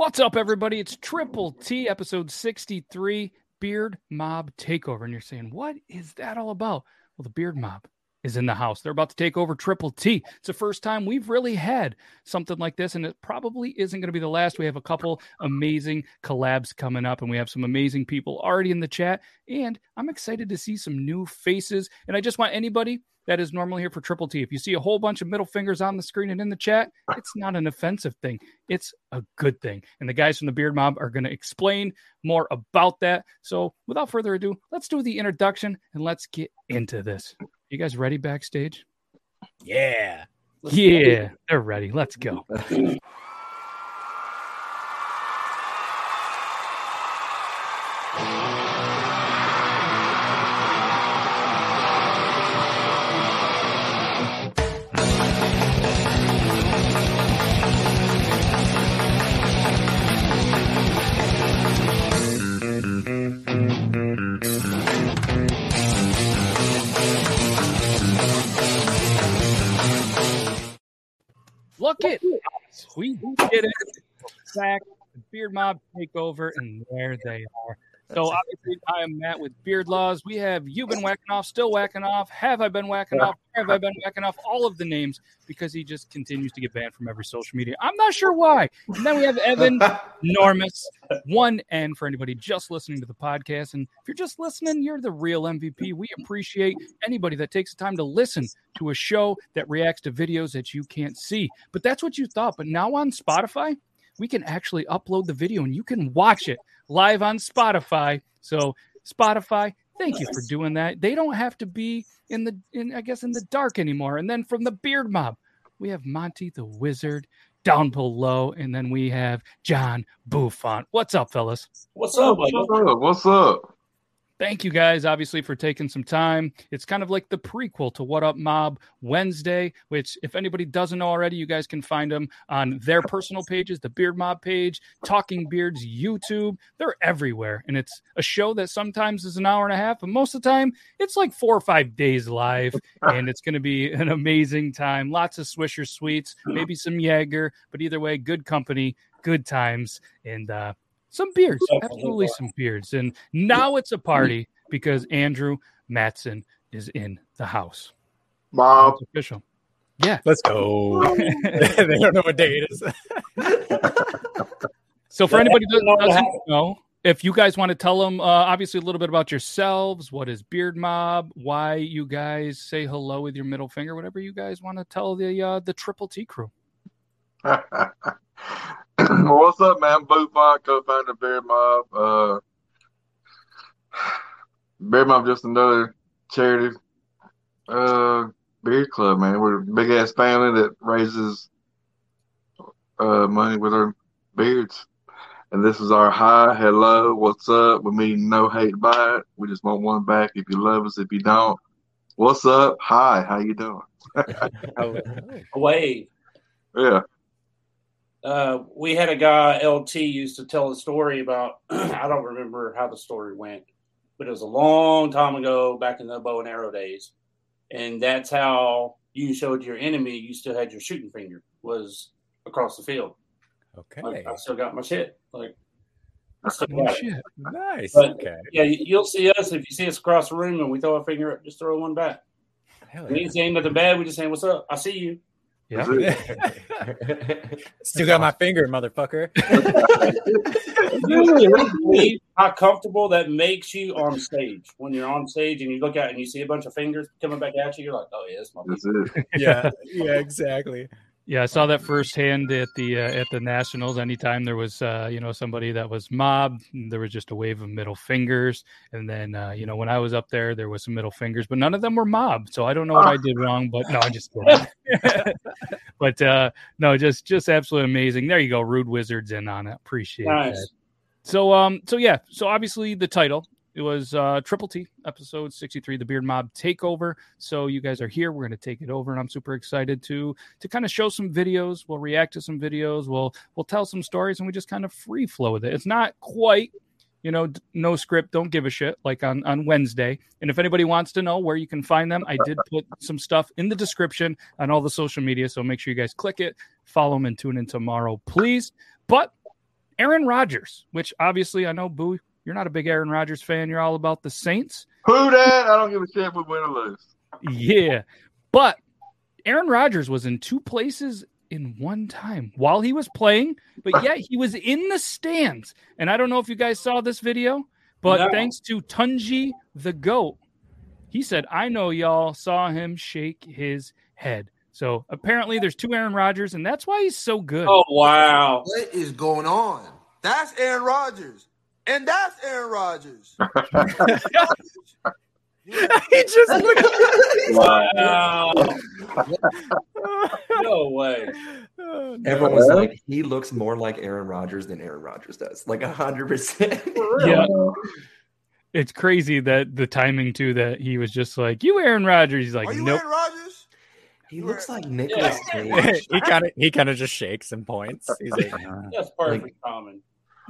What's up, everybody? It's Triple T, episode 63, Beard Mob Takeover. And you're saying, what is that all about? Well, the Beard Mob is in the house. They're about to take over Triple T. It's the first time we've really had something like this, and it probably isn't going to be the last. We have a couple amazing collabs coming up, and we have some amazing people already in the chat. And I'm excited to see some new faces. And I just want anybody that is normally here for Triple T. If you see a whole bunch of middle fingers on the screen and in the chat, it's not an offensive thing. It's a good thing. And the guys from the Beard Mob are going to explain more about that. So without further ado, let's do the introduction and let's get into this. You guys ready backstage? Yeah. Yeah, they're ready. Let's go. We did it. Back, the Beard Mob takeover, and there they are. So obviously, I am Matt with Beard Laws. We have you been whacking off, still whacking off. Have I been whacking off? Have I been whacking off? All of the names because he just continues to get banned from every social media. I'm not sure why. And then we have Evan Normus, one N for anybody just listening to the podcast. And if you're just listening, you're the real MVP. We appreciate anybody that takes the time to listen to a show that reacts to videos that you can't see. But that's what you thought. But now on Spotify, we can actually upload the video and you can watch it live on Spotify. So Spotify, thank you for doing that. They don't have to be in the in I guess in the dark anymore. And then from the Beard Mob, we have Monty the Wizard down below, and then we have John Buffon. What's up, fellas? What's up. What's up? What's up? Thank you guys, obviously, for taking some time. It's kind of like the prequel to What Up Mob Wednesday, which, if anybody doesn't know already, you guys can find them on their personal pages, the Beard Mob page, Talking Beards YouTube. They're everywhere. And it's a show that sometimes is an hour and a half, but most of the time, it's like four or five days live. And it's going to be an amazing time. Lots of Swisher sweets, maybe some Jaeger, but either way, good company, good times. And, uh, some beards, absolutely some beards. And now it's a party because Andrew Matson is in the house. Bob. It's official. Yeah. Let's go. they don't know what day it is. So for anybody that doesn't know, if you guys want to tell them, uh, obviously a little bit about yourselves, what is Beard Mob, why you guys say hello with your middle finger, whatever you guys want to tell the uh, the Triple T crew. What's up, man? Buffon, co-founder of Beard Mob. Uh, Beard Mob just another charity uh, beard club, man. We're a big ass family that raises uh, money with our beards. And this is our hi, hello, what's up? We mean no hate by it. We just want one back if you love us. If you don't, what's up? Hi, how you doing? Wave. Yeah. Uh, we had a guy, LT, used to tell a story about, I don't remember how the story went, but it was a long time ago back in the bow and arrow days. And that's how you showed your enemy you still had your shooting finger was across the field. Okay. Like, I still got my shit. Like, Oh, shit. Nice. But- okay. Yeah, you- you'll see us if you see us across the room and we throw a finger up, just throw one back. Hell We ain't saying nothing bad. We just saying, "What's up? I see you." Yeah. yeah. Still got my finger, motherfucker. You how comfortable that makes you on stage when you're on stage and you look out and you see a bunch of fingers coming back at you. You're like, "Oh yeah, that's my." That's it. yeah. Yeah. Exactly. Yeah, I saw that firsthand at the uh, at the Nationals. Anytime there was uh, you know somebody that was mobbed, there was just a wave of middle fingers. And then uh, you know when I was up there, there was some middle fingers, but none of them were mobbed. So I don't know what I did wrong, but no, I'm just kidding. but uh, no, just just absolutely amazing. There you go, Rude Wizards in on it. Appreciate that. Nice. So um so yeah, so obviously the title it was uh Triple T episode 63 the Beard Mob takeover. So you guys are here, we're going to take it over and I'm super excited to to kind of show some videos, we'll react to some videos, we'll we'll tell some stories and we just kind of free flow with it. It's not quite you know, no script, don't give a shit, like on, on Wednesday. And if anybody wants to know where you can find them, I did put some stuff in the description on all the social media. So make sure you guys click it, follow them, and tune in tomorrow, please. But Aaron Rodgers, which obviously I know, Boo, you're not a big Aaron Rodgers fan. You're all about the Saints. Who that? I don't give a shit if we win or lose. Yeah. But Aaron Rodgers was in two places in one time while he was playing, but yet he was in the stands. And I don't know if you guys saw this video, but No. thanks to Tunji the GOAT, he said, I know y'all saw him shake his head. So apparently there's two Aaron Rodgers, and that's why he's so good. Oh wow! What is going on? That's Aaron Rodgers. And that's Aaron Rodgers. he just looked. Wow! no way! Oh, Everyone was like, he looks more like Aaron Rodgers than Aaron Rodgers does. Like hundred percent. Yeah. It's crazy that the timing too that he was just like, You Aaron Rodgers. He's like, Are you Nope. Aaron Rodgers? He looks like Nicolas Yeah. Cage. he kind of he kind of just shakes and points. He's like. That's perfect common.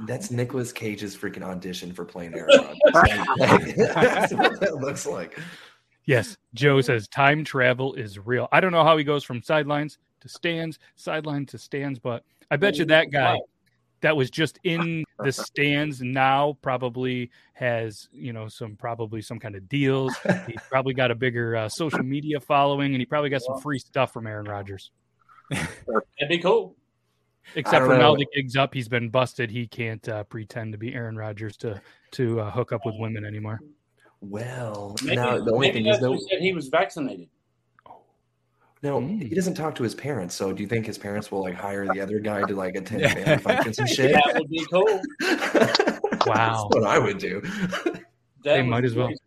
That's Nicolas Cage's freaking audition for playing Aaron that's what that looks like. Yes, Joe says time travel is real. I don't know how he goes from sidelines to stands, sideline to stands, but I bet you that guy that was just in the stands now probably has you know some probably some kind of deals. He's probably got a bigger uh, social media following, and he probably got some free stuff from Aaron Rodgers. That'd be cool. Except for now, the gig's up. He's been busted. He can't uh, pretend to be Aaron Rodgers to to uh, hook up with women anymore. Well, Maybe, now the only thing is that's though, said he was vaccinated. no, Mm. he doesn't talk to his parents. So, do you think his parents will like hire the other guy to like attend family functions and shit? That would be cool. Wow. That's what I would do. That They might be as well. crazy.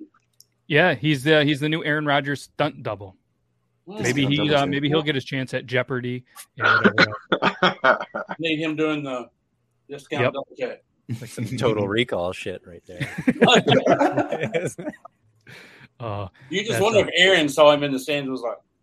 Yeah, he's the he's the new Aaron Rodgers stunt double. Maybe Stunt he uh, maybe he'll get his chance at Jeopardy. and whatever. need him doing the discount Yep. double check. like some total recall shit right there. Uh, You just wonder a- if Aaron saw him in the stands and was like, huh. be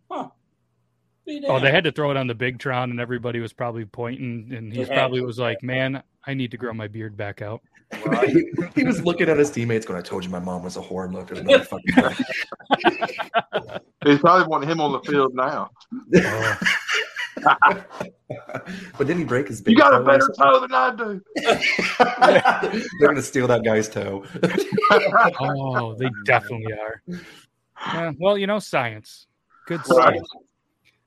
oh, they had to throw it on the big Tron, and everybody was probably pointing, and he probably was like, "Man, I need to grow my beard back out." Right. he, he was looking at his teammates going, I told you my mom was a whore and looked at another fucking guy. He's probably wanting him on the field now. but didn't he break his big You got a better something? toe than I do. They're gonna steal that guy's toe. Oh, they definitely are. Yeah, well, you know, science. Good Right.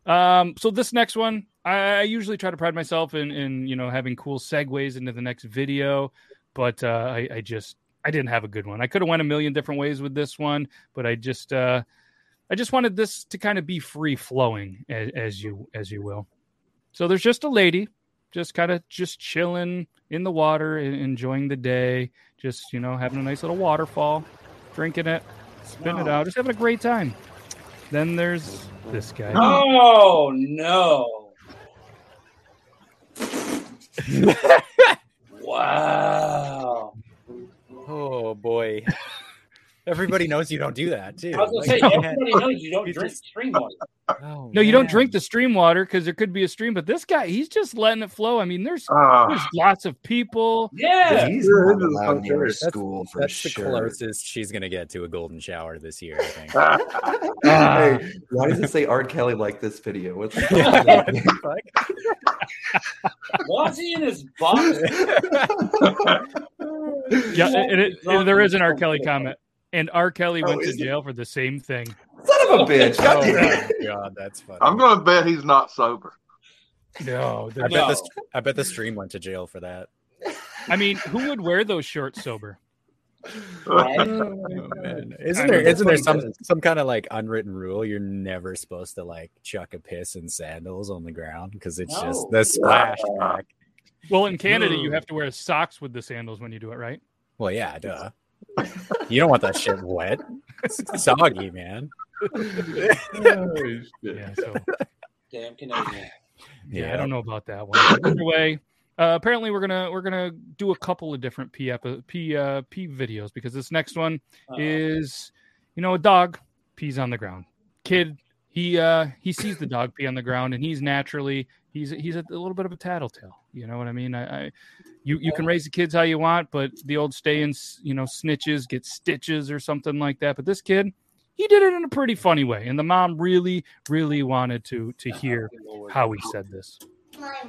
Um, so this next one, I, I usually try to pride myself in, in you know having cool segues into the next video, but uh, I, I just I didn't have a good one. I could have went a million different ways with this one, but I just uh, I just wanted this to kind of be free flowing, as, as you as you will. So there's just a lady, just kind of just chilling in the water, enjoying the day, just you know having a nice little waterfall, drinking it, spitting it out, just having a great time. Then there's this guy. Oh no! wow. oh boy. Everybody knows you don't do that too. I was gonna Like, say you everybody knows you don't drink stream water. Oh, No, you don't drink the stream water because there could be a stream, but this guy, he's just letting it flow. I mean, there's Ah, there's lots of people. Yeah. He's Yeah, not allowed near okay. his That's- school for That's sure. the closest she's gonna get to a golden shower this year, I think. hey, why does it say R. Kelly like this video? What's the fuck? Was he in his box? Yeah, and it, and there is an R. Kelly comment, and R. Kelly Oh, went to is it? jail for the same thing. Son of a oh, bitch! God Oh damn my it. god, that's funny. I'm going to bet he's not sober. No, I bet No. the I bet the stream went to jail for that. I mean, who would wear those shorts sober? Oh, man. Isn't I there mean, isn't there some he some kind of like unwritten rule you're never supposed to like chuck a piss in sandals on the ground because it's just the splash back. Well, in Canada, you have to wear socks with the sandals when you do it, right? Well, yeah, duh. You don't want that shit wet. It's soggy, man. Yeah. So Damn Canadian. yeah, I don't know about that one. But either uh, apparently we're gonna we're gonna do a couple of different P epi- P uh, P videos because this next one Uh, is you know a dog pees on the ground. Kid he uh he sees the dog pee on the ground and he's naturally he's he's a, a little bit of a tattletale. You know what I mean? I, I you you can raise the kids how you want, but the old stay in you know snitches get stitches or something like that. But this kid he did it in a pretty funny way, and the mom really really wanted to to hear how he said this.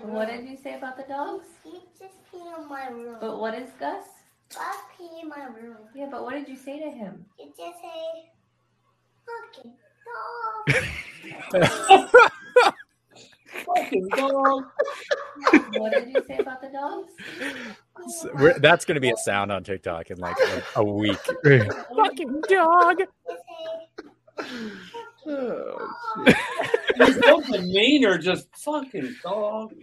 What did you say about the dogs? He just pee in my room. But what is Gus? I pee in my room. Yeah, but what did you say to him? He just say, fucking dog. Fucking dog. What did you say about the dogs? So we're- that's going to be a sound on TikTok in like a, a week. Fucking dog. He's something mean or just fucking dog.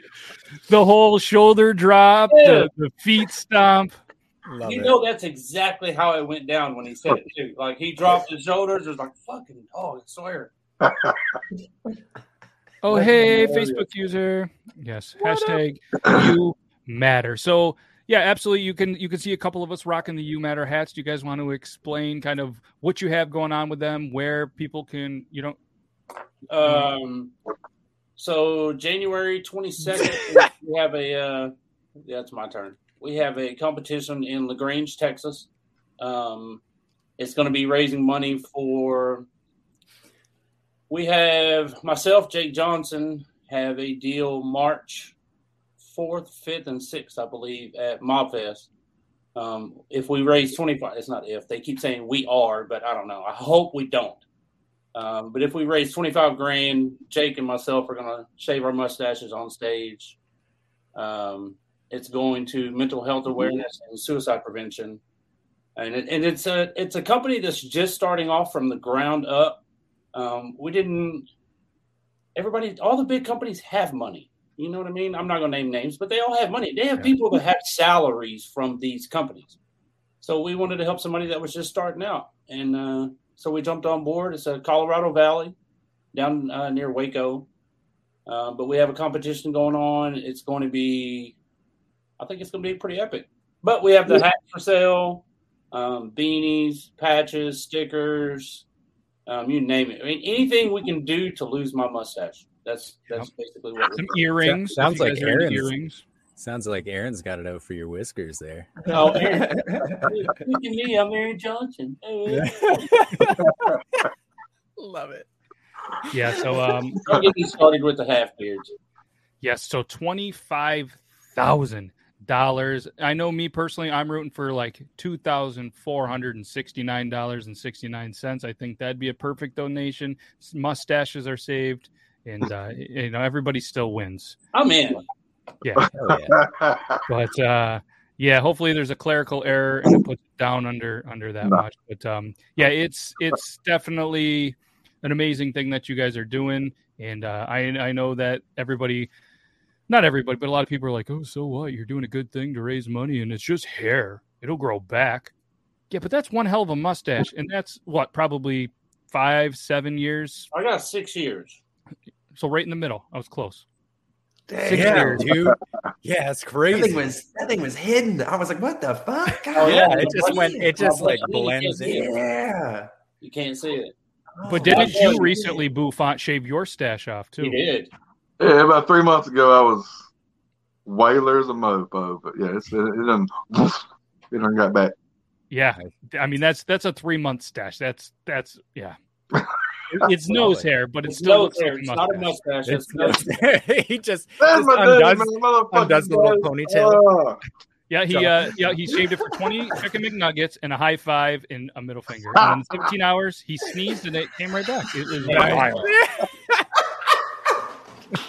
The whole shoulder drop, Yeah. the, the feet stomp. Love you it. know that's exactly how it went down when he said it too. Like he dropped his shoulders, it was like fucking dog, I swear. Oh, hey. Facebook user. Yes, hashtag you matter. So yeah, absolutely. You can you can see a couple of us rocking the you matter hats. Do you guys want to explain kind of what you have going on with them, where people can you know? Um, so January twenty second, we have a. Uh, yeah, it's my turn. We have a competition in La Grange, Texas. Um, it's going to be raising money for. We have myself, Jake Johnson, have a deal March fourth, fifth, and sixth, I believe, at Mobfest. Um, if we raise twenty five, it's not if they keep saying we are, but I don't know. I hope we don't. Um, but if we raise 25 grand, Jake and myself are going to shave our mustaches on stage. Um, it's going to mental health awareness and suicide prevention. And, it, and it's a it's a company that's just starting off from the ground up. Um, we didn't everybody all the big companies have money. You know what I mean? I'm not going to name names, but they all have money. They have Yeah. people that have salaries from these companies. So we wanted to help somebody that was just starting out, and uh, so we jumped on board. It's a Colorado Valley, down uh, near Waco, uh, but we have a competition going on. It's going to be, I think it's going to be pretty epic. But we have the hats for sale, um, beanies, patches, stickers, um, you name it. I mean, anything we can do to lose my mustache. That's that's basically what Some we're earrings. if Sounds like guys are into Aaron's. earrings. Sounds like Aaron's got it out for your whiskers there. Oh, Aaron. Look at me, I'm Aaron Johnson. Love it. Yeah. So um, I'll get you started with the half beards. Yes, so twenty five thousand dollars. I know me personally, I'm rooting for like two thousand four hundred and sixty nine dollars and sixty nine cents. I think that'd be a perfect donation. Mustaches are saved, and uh, you know everybody still wins. I'm in. Yeah, yeah. but uh, yeah, hopefully there's a clerical error and it puts it down under under that No. much. But um, yeah, it's it's definitely an amazing thing that you guys are doing, and uh, I I know that everybody, not everybody, but a lot of people are like, oh, so what? You're doing a good thing to raise money, and it's just hair; it'll grow back. Yeah, but that's one hell of a mustache, and that's what probably five, seven years. I got six years. So right in the middle, I was close. Dang, Yeah, dude. Yeah, it's That crazy. thing was that thing was hidden. I was like, what the fuck? Oh, yeah, yeah, it just went. It just like I mean, you blends in. it. Yeah. You can't see it. Oh, but Oh, didn't you recently, Buffon, shave your stash off too? He did. Yeah, about three months ago, I was whalers a mofo, but yeah, it's it, it done it done got back. Yeah, I mean that's that's a three month stash. That's that's yeah. It's nose it. hair, but it It's still no looks like hair. a It's not a mustache. mustache. It's It's, he just, That's just my daddy, undoes, man, undoes the little ponytail. Oh, Yeah, he uh yeah he shaved it for twenty chicken McNuggets and a high five and a middle finger. And in seventeen hours, he sneezed and it came right back. It was wild.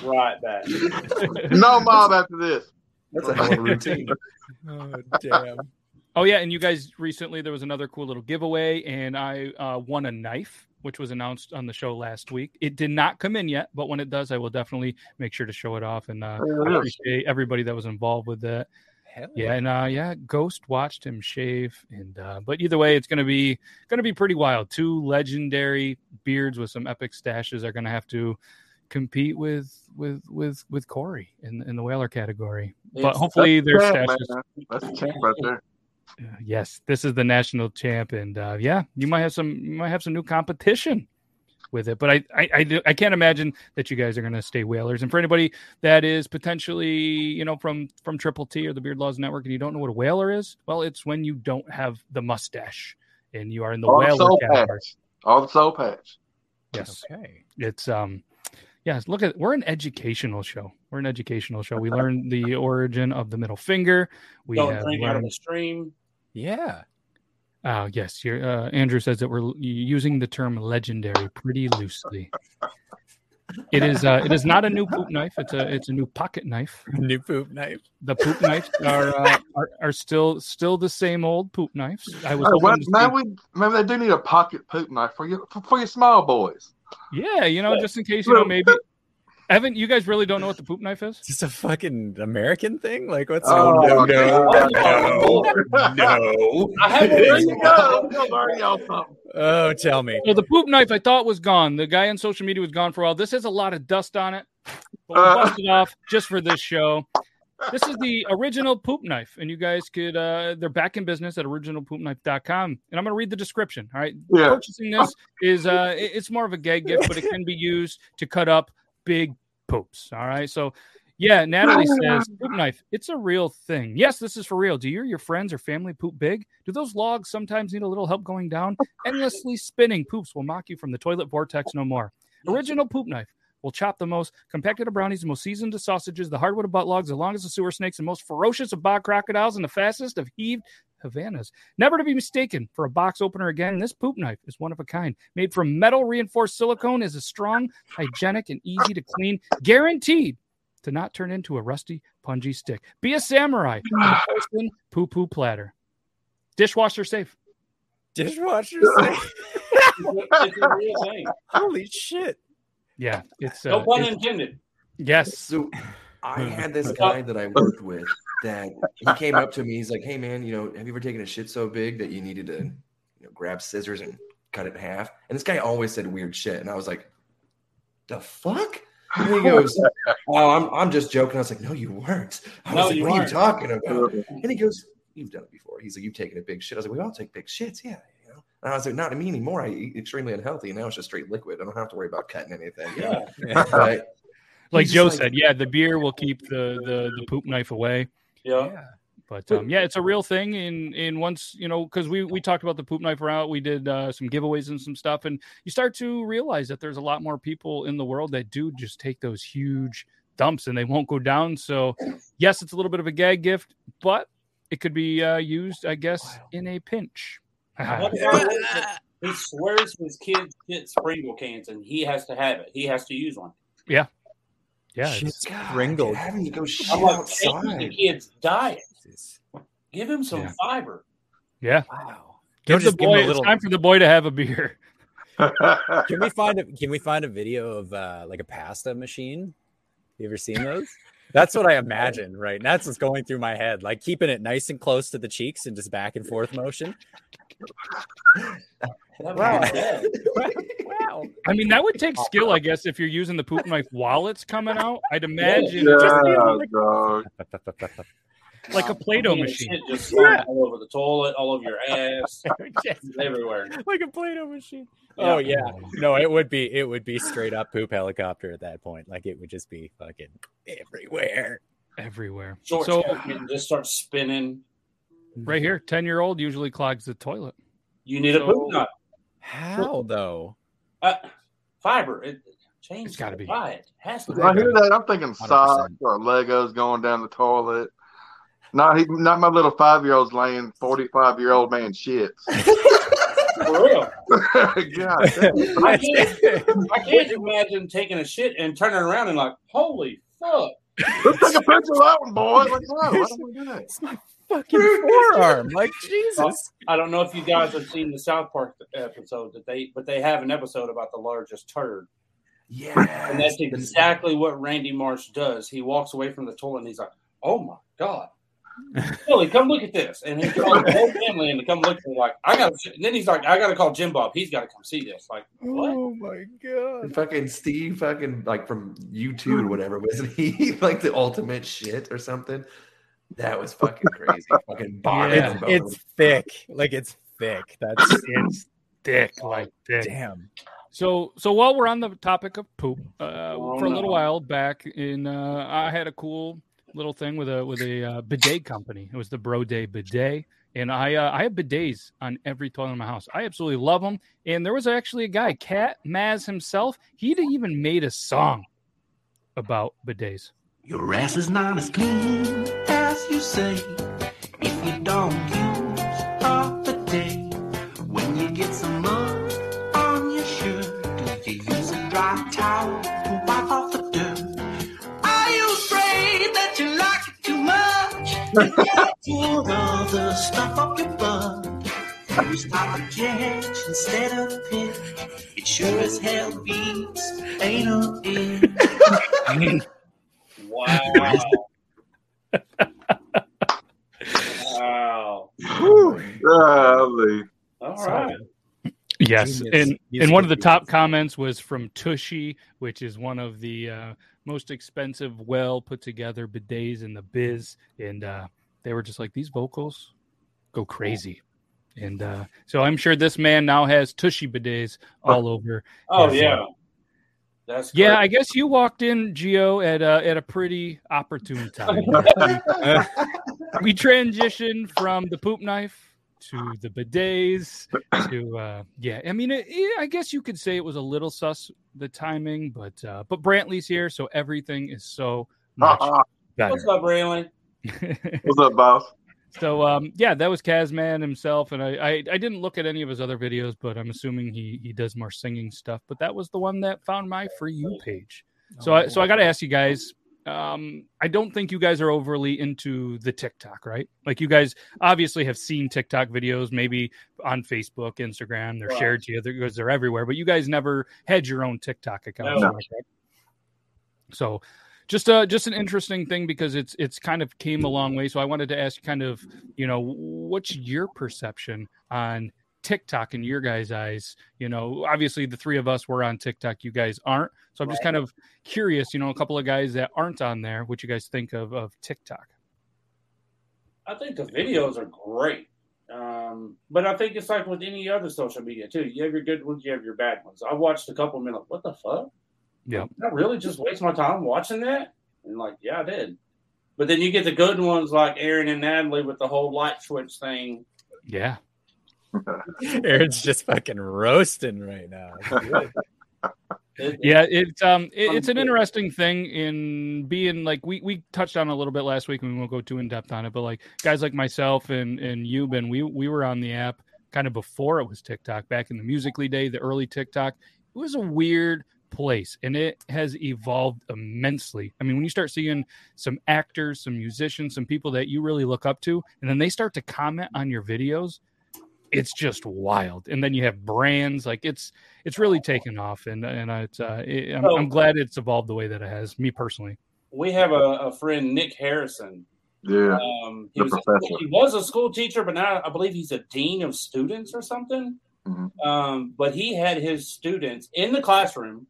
Right back. no mob after this. That's a hell of a routine. Oh damn! Oh yeah, and you guys recently there was another cool little giveaway, and I uh, won a knife, which was announced on the show last week. It did not come in yet, but when it does, I will definitely make sure to show it off. And uh, There I appreciate everybody that was involved with that. Hell Yeah, and uh, yeah, Ghost watched him shave, and uh, but either way, it's gonna be gonna be pretty wild. Two legendary beards with some epic stashes are gonna have to compete with with with with Corey in in the whaler category. But hopefully their Champ, stashes man. That's a champ right there. uh, yes, this is the national champ, and uh, yeah, you might have some, you might have some new competition with it. But I, I, I, do- I can't imagine that you guys are going to stay whalers. And for anybody that is potentially, you know, from from Triple T or the Beard Laws Network, and you don't know what a whaler is, well, it's when you don't have the mustache and you are in the All the whaler soul category. patch. All the soul patch. Yes, Okay. it's um, Yes, look at we're an educational show. We're an educational show. We learn the origin of the middle finger. We Don't have drink out of learned the stream. Yeah. Oh, yes. You're, uh, Andrew says that we're using the term legendary pretty loosely. It is. Uh, it is not a new poop knife. It's a. It's a new pocket knife. New poop knife. The poop knives are, uh, are are still still the same old poop knives. I was. Oh, well, hoping to now see- we maybe they do need a pocket poop knife for you for, for your small boys. Yeah, you know, just in case you know maybe. Evan, you guys really don't know what the poop knife is? Just a fucking American thing? Like what's Oh, no, no, no, no. I have a There reason. you go. Go learn y'all something. Oh, tell me. Well, the poop knife I thought was gone. The guy on social media was gone for a while. This has a lot of dust on it. But we Uh. busted off just for this show. This is the original poop knife, and you guys could uh they're back in business at originalpoopknife.com. And I'm gonna read the description. All right. Yeah. Purchasing this is uh it's more of a gag gift, but it can be used to cut up big poops. All right. So yeah, Natalie says poop knife. It's a real thing. Yes, this is for real. Do you or your friends or family poop big? Do those logs sometimes need a little help going down? Endlessly spinning poops will mock you from the toilet vortex no more. Original poop knife will chop the most compacted of brownies, the most seasoned of sausages, the hardwood of butt logs, the longest of sewer snakes, the most ferocious of bog crocodiles, and the fastest of heaved Havanas. Never to be mistaken for a box opener again, this poop knife is one of a kind. Made from metal reinforced silicone, is a strong, hygienic, and easy to clean, guaranteed to not turn into a rusty, pungy stick. Be a samurai with a poo poo platter. Dishwasher safe. Dishwasher safe. It's a real thing. Holy shit. Yeah, it's uh, No pun it's- intended. yes. So I had this guy that I worked with that he came up to me. He's like, "Hey man, you know, have you ever taken a shit so big that you needed to, you know, grab scissors and cut it in half?" And this guy always said weird shit, and I was like, "The fuck?" And he goes, "Oh, I'm I'm just joking." I was like, "No, you weren't." I was No, like, "What are weren't. you talking about?" And he goes, "You've done it before." He's like, "You've taken a big shit." I was like, "We all take big shits, yeah." You know? And I was like, "Not me anymore. I eat extremely unhealthy, and now it's just straight liquid. I don't have to worry about cutting anything." You know? Yeah. But Like Joe like- said, yeah, the beer will keep the, the the poop knife away. Yeah. But um, yeah, it's a real thing. And and once you know, because we we talked about the poop knife route, we did uh, some giveaways and some stuff, and you start to realize that there's a lot more people in the world that do just take those huge dumps and they won't go down. So yes, it's a little bit of a gag gift, but it could be uh, used, I guess, in a pinch. What about this? He swears his kids get sprinkle cans and he has to have it. He has to use one. yeah, Yeah. it's, sprinkled. having to go shit I'm like, change the kid's diet. Jesus. Give him some Yeah. fiber. yeah. Wow. Give the just give boy. a little. It's time for the boy to have a beer. Can we find a Can we find a video of uh, like a pasta machine? You ever seen those? That's what I imagine, right? That's what's going through my head. Like keeping it nice and close to the cheeks and just back and forth motion. Wow. would be bad. wow. I mean, that would take skill, I guess, if you're using the poop knife while it's coming out. I'd imagine yeah, just being like, dog. Like a Play-Doh Yeah, machine. shit Just slide all over the toilet, all over your ass, everywhere. like a Play-Doh machine. Yeah. Oh yeah. No, it would be it would be straight up poop helicopter at that point. Like it would just be fucking everywhere. everywhere. Shorts So just start spinning. right here, ten year old usually clogs the toilet. You need a So- poop nut. How though? Uh, fiber. It change. It's gotta be. Diet has to. When I hear that, I'm thinking 100%. socks or Legos going down the toilet. Not he, not my little five year olds laying forty five year old man shits. For real. God. I can't, I can't imagine taking a shit and turning around and like, holy fuck. let's take a picture of that one, boy. Let's go. Why don't do that? It's my fucking forearm. Like Jesus. I don't know if you guys have seen the South Park episode that they, but they have an episode about the largest turd, Yeah, and that's exactly what Randy Marsh does. He walks away from the toilet and he's like, "Oh my god, Billy, come look at this!" And he calls the whole family in to come look. And like, I got, to and then he's like, "I got to call Jim Bob. He's got to come see this." Like, what? Oh my god. fucking Steve, fucking like from YouTube or whatever, wasn't he? like the ultimate shit or something. That was fucking crazy. fucking boggling Yeah. It's, it's thick. Like it's thick. That's It's thick, like thick. damn. So, so while we're on the topic of poop, uh, Oh, for a little no. while back in, uh, I had a cool little thing with a with a uh, bidet company. It was the Bro Day bidet, and I uh, I have bidets on every toilet in my house. I absolutely love them. And there was actually a guy, Cat Maz himself. He'd even made a song about bidets. Your ass is not as clean as you say much? You gotta put all the stuff up your butt. You stop a catch instead of pitch. It sure as hell beats anal itch. Wow. wow. Golly. All Yes, Genius. and and one of the top comments was from Tushy, which is one of the uh, most expensive, well put together bidets in the biz, and uh, they were just like these vocals go crazy, and uh, so I'm sure this man now has Tushy bidets all over. Oh his, uh, yeah. That's yeah. great. I guess you walked in, Geo, at a, at a pretty opportune time. we transitioned from the poop knife to the bidets to uh yeah i mean it, yeah, i guess you could say it was a little sus the timing but uh but brantley's here so everything is so much better What's up, Braylon? What's up, boss? so um yeah that was kazman himself and I, I i didn't look at any of his other videos but i'm assuming he he does more singing stuff but that was the one that found my for you page so i so i gotta ask you guys um i don't think you guys are overly into the tiktok right like you guys obviously have seen tiktok videos maybe on facebook instagram they're Right. shared to you because they're everywhere but you guys never had your own tiktok account No. so just uh just an interesting thing because it's it's kind of came a long way so i wanted to ask kind of you know what's your perception on TikTok in your guys' eyes? You know, obviously the three of us were on TikTok, you guys aren't. So I'm just Right. kind of curious, you know, a couple of guys that aren't on there, what you guys think of of TikTok. I think the videos are great. Um, but I think it's like with any other social media too. You have your good ones, you have your bad ones. I watched a couple of minutes. What the fuck? Yeah. I really just waste my time watching that? And like, yeah, I did. But then you get the good ones like Aaron and Natalie with the whole light switch thing. Yeah. Aaron's just fucking roasting right now. Yeah, it's um it, it's an interesting thing in being like we we touched on a little bit last week and we won't go too in depth on it, but like guys like myself and and Euban, we we were on the app kind of before it was TikTok, back in the Musical.ly day, the early TikTok. It was a weird place and it has evolved immensely. I mean, when you start seeing some actors, some musicians, some people that you really look up to, and then they start to comment on your videos, it's just wild. And then you have brands like it's it's really taken off, and and it's uh, it, I'm, I'm glad it's evolved the way that it has. Me personally, we have a, a friend, Nick Harrison. Yeah. Um, he was a, he was a school teacher, but now I believe he's a dean of students or something. Mhm. Um, but he had his students in the classroom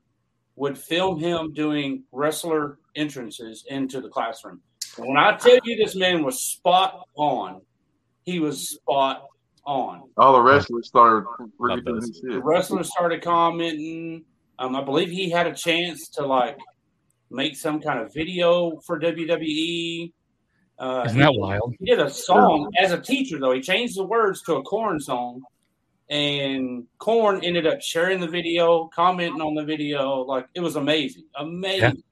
would film him doing wrestler entrances into the classroom. When I tell you this man was spot on, he was spot on. All the wrestlers started Love redoing The shit. wrestlers started commenting. Um, I believe he had a chance to like make some kind of video for WWE. Uh, isn't that wild? he did a song as a teacher though. He changed the words to a Korn song, and Korn ended up sharing the video, commenting on the video. Like it was amazing, amazing.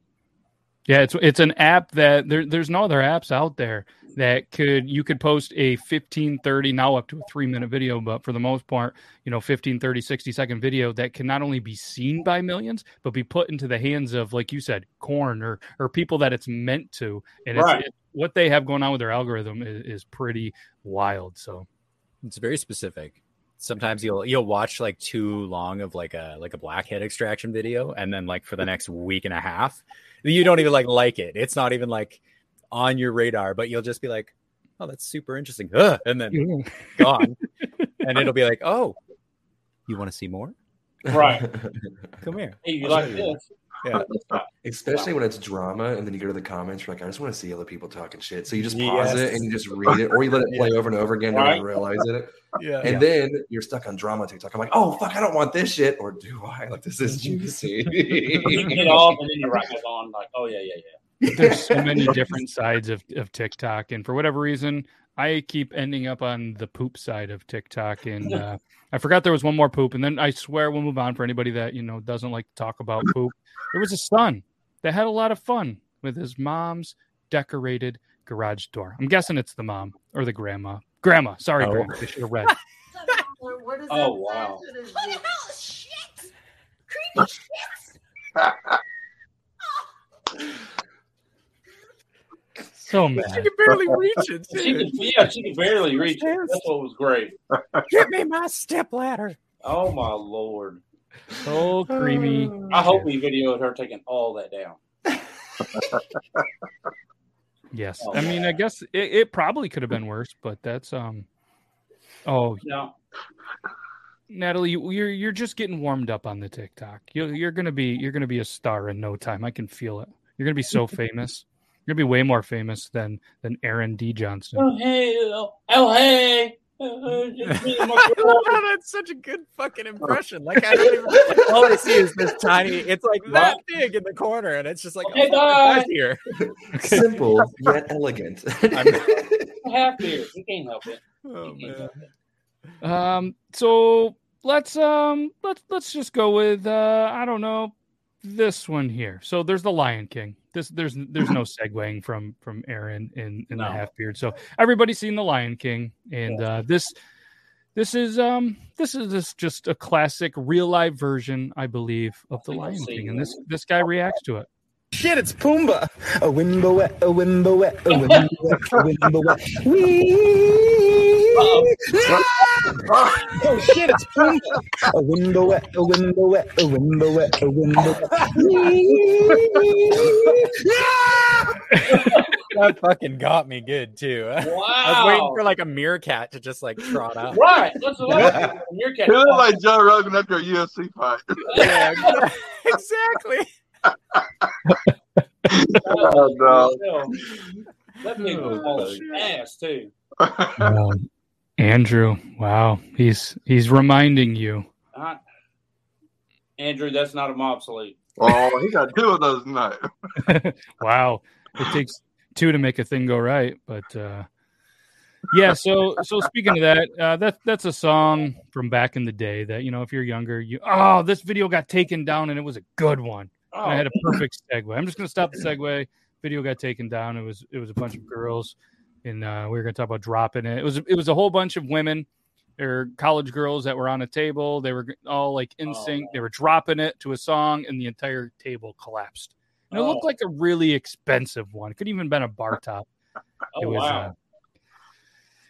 Yeah, it's it's an app that there, there's no other apps out there that could you could post a 15 30 now up to a 3 minute video but for the most part you know 15 30 60 second video that can not only be seen by millions but be put into the hands of like you said Korn or or people that it's meant to and it's, it, what they have going on with their algorithm is, is pretty wild so It's very specific. Sometimes you'll you'll watch like too long of like a like a blackhead extraction video, and then like for the next week and a half, you don't even like like it. It's not even like on your radar, but you'll just be like, "Oh, that's super interesting," Ugh, and then gone, and it'll be like, "Oh, you want to see more? Right. Come here." Hey, you like this? Yeah. Especially when it's drama, and then you go to the comments, you're like, I just want to see other people talking shit. So you just pause Yes. it and you just read it, or you let it play over and over again, don't even realize it. Yeah. And then you're stuck on drama TikTok. I'm like, oh fuck, I don't want this shit, or do I? Like this is juicy. You get off and then you're right back on. Like, oh yeah, yeah, yeah. There's so many different sides of, of TikTok, and for whatever reason, I keep ending up on the poop side of TikTok, and uh, I forgot there was one more poop, and then I swear we'll move on for anybody that you know doesn't like to talk about poop. There was a son, that had a lot of fun with his mom's decorated garage door. I'm guessing it's the mom or the grandma. Grandma, sorry, Oh. grandma. I should have read. Oh wow. So mad. She mad. can barely reach it. She too. could, yeah, she could barely reach it. That's what was great. Give me my step ladder. Oh my lord! So creamy. I hope we videoed her taking all that down. Yes. Oh, I mean, I guess it, it probably could have been worse, but that's um. Oh, No, Natalie, you- you're you're just getting warmed up on the TikTok. You're you're gonna be you're gonna be a star in no time. I can feel it. You're gonna be so famous. You're gonna be way more famous than than Aaron D. Johnson. oh hey, oh, oh hey. Uh, just me and my girl. That's such a good fucking impression. Like I don't even all I see is this tiny. It's like that big in the corner, and it's just like Okay, oh, bye. guy's here. Simple yet elegant. half beer. He can't help it. Oh can't man. help it. Um. So let's um let's let's just go with uh I don't know this one here. So there's the Lion King. This there's there's no segueing from from Aaron in in the half beard. So everybody's seen the Lion King, and uh, this this is um this is this just a classic real life version, I believe, of the Lion King, and this this guy reacts to it. Shit, it's Pumbaa. A wimba wet, a wimba wet, a wimba wet, a wimba wet. Wee. Oh shit, it's Pumbaa. A wimba wet, a wimba wet, a wimba wet, a wimba wet. That fucking got me good too. Wow. I was waiting for like a meerkat to just like trot out. Right. That's what I was thinking. Your cat. He looked like Joe Rogan after a UFC fight. Yeah, exactly. Oh, no. That big Oh, ass too. Um, Andrew, wow, he's he's reminding you. Uh, Andrew, that's not a mob salute. oh, he got two of those tonight. wow, it takes two to make a thing go right. But uh, yeah, so so speaking of that, uh, that that's a song from back in the day that you know if you're younger, you oh this video got taken down and it was a good one. Oh, I had a perfect segue. I'm just gonna stop the segue. Video got taken down. It was it was a bunch of girls, and uh, we were gonna talk about dropping it. It was it was a whole bunch of women or college girls that were on a table. They were all like in Oh, sync. They were dropping it to a song, and the entire table collapsed. And it Oh. looked like a really expensive one. It could even been a bar top. oh it was, wow. uh,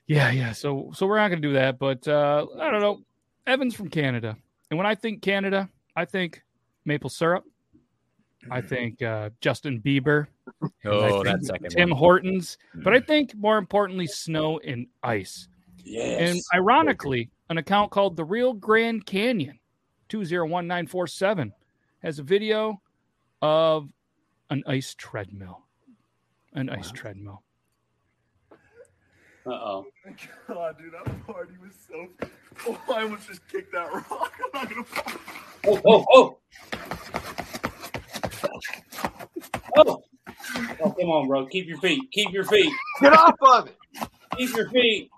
yeah, yeah. So so we're not gonna do that. But uh, I don't know. Evan's from Canada, and when I think Canada, I think maple syrup. I think uh, Justin Bieber. Oh, think that second Tim one. Hortons. But I think more importantly, snow and ice. yes. And ironically, an account called the Real Grand Canyon, two zero one nine four seven, has a video of an ice treadmill. An ice treadmill. Uh oh. God, dude, that party was so. Oh, I almost just kicked that rock. I'm not gonna. Oh, oh, oh. Oh. Oh, come on, bro. Keep your feet. Keep your feet. Get off of it. Keep your feet.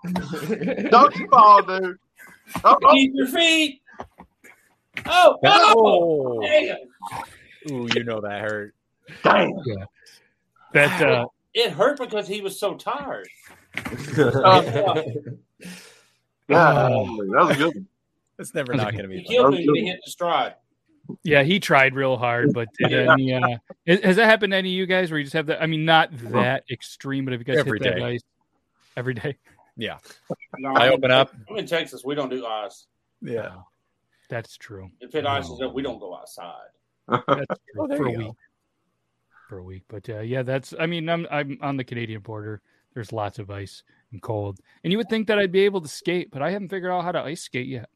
Don't you fall, dude. Oh, oh. Keep your feet. Oh, oh. Oh, Damn. Ooh, you know that hurt. Damn. That uh, It hurt because he was so tired. Yeah, that was good. one. It's never not going to He be. killed Fun. me when he hit the stride. Yeah, he tried real hard, but did any uh, has has that happened to any of you guys where you just have that? I mean, not that extreme, but if you guys Every hit that day. ice every day, Yeah, No, I open up. I'm in Texas. We don't do ice. Yeah. that's true. If it ices up, we don't go outside. That's true Oh, there for a you week. For a week, but uh, yeah, that's. I mean, I'm I'm on the Canadian border. There's lots of ice and cold, and you would think that I'd be able to skate, but I haven't figured out how to ice skate yet.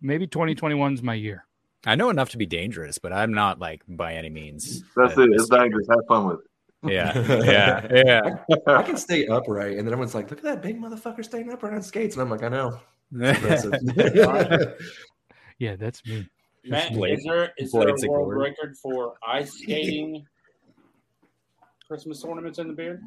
Maybe 2021 is my year. I know enough to be dangerous, but I'm not like by any means. That's it. It's dangerous. Have fun with it. Yeah, yeah, yeah. I can stay upright, and then everyone's like, "Look at that big motherfucker staying upright on skates," and I'm like, "I know." Yeah, that's me. Matt, Blade- is there is there a world glory. record for ice skating Christmas ornaments in the beard?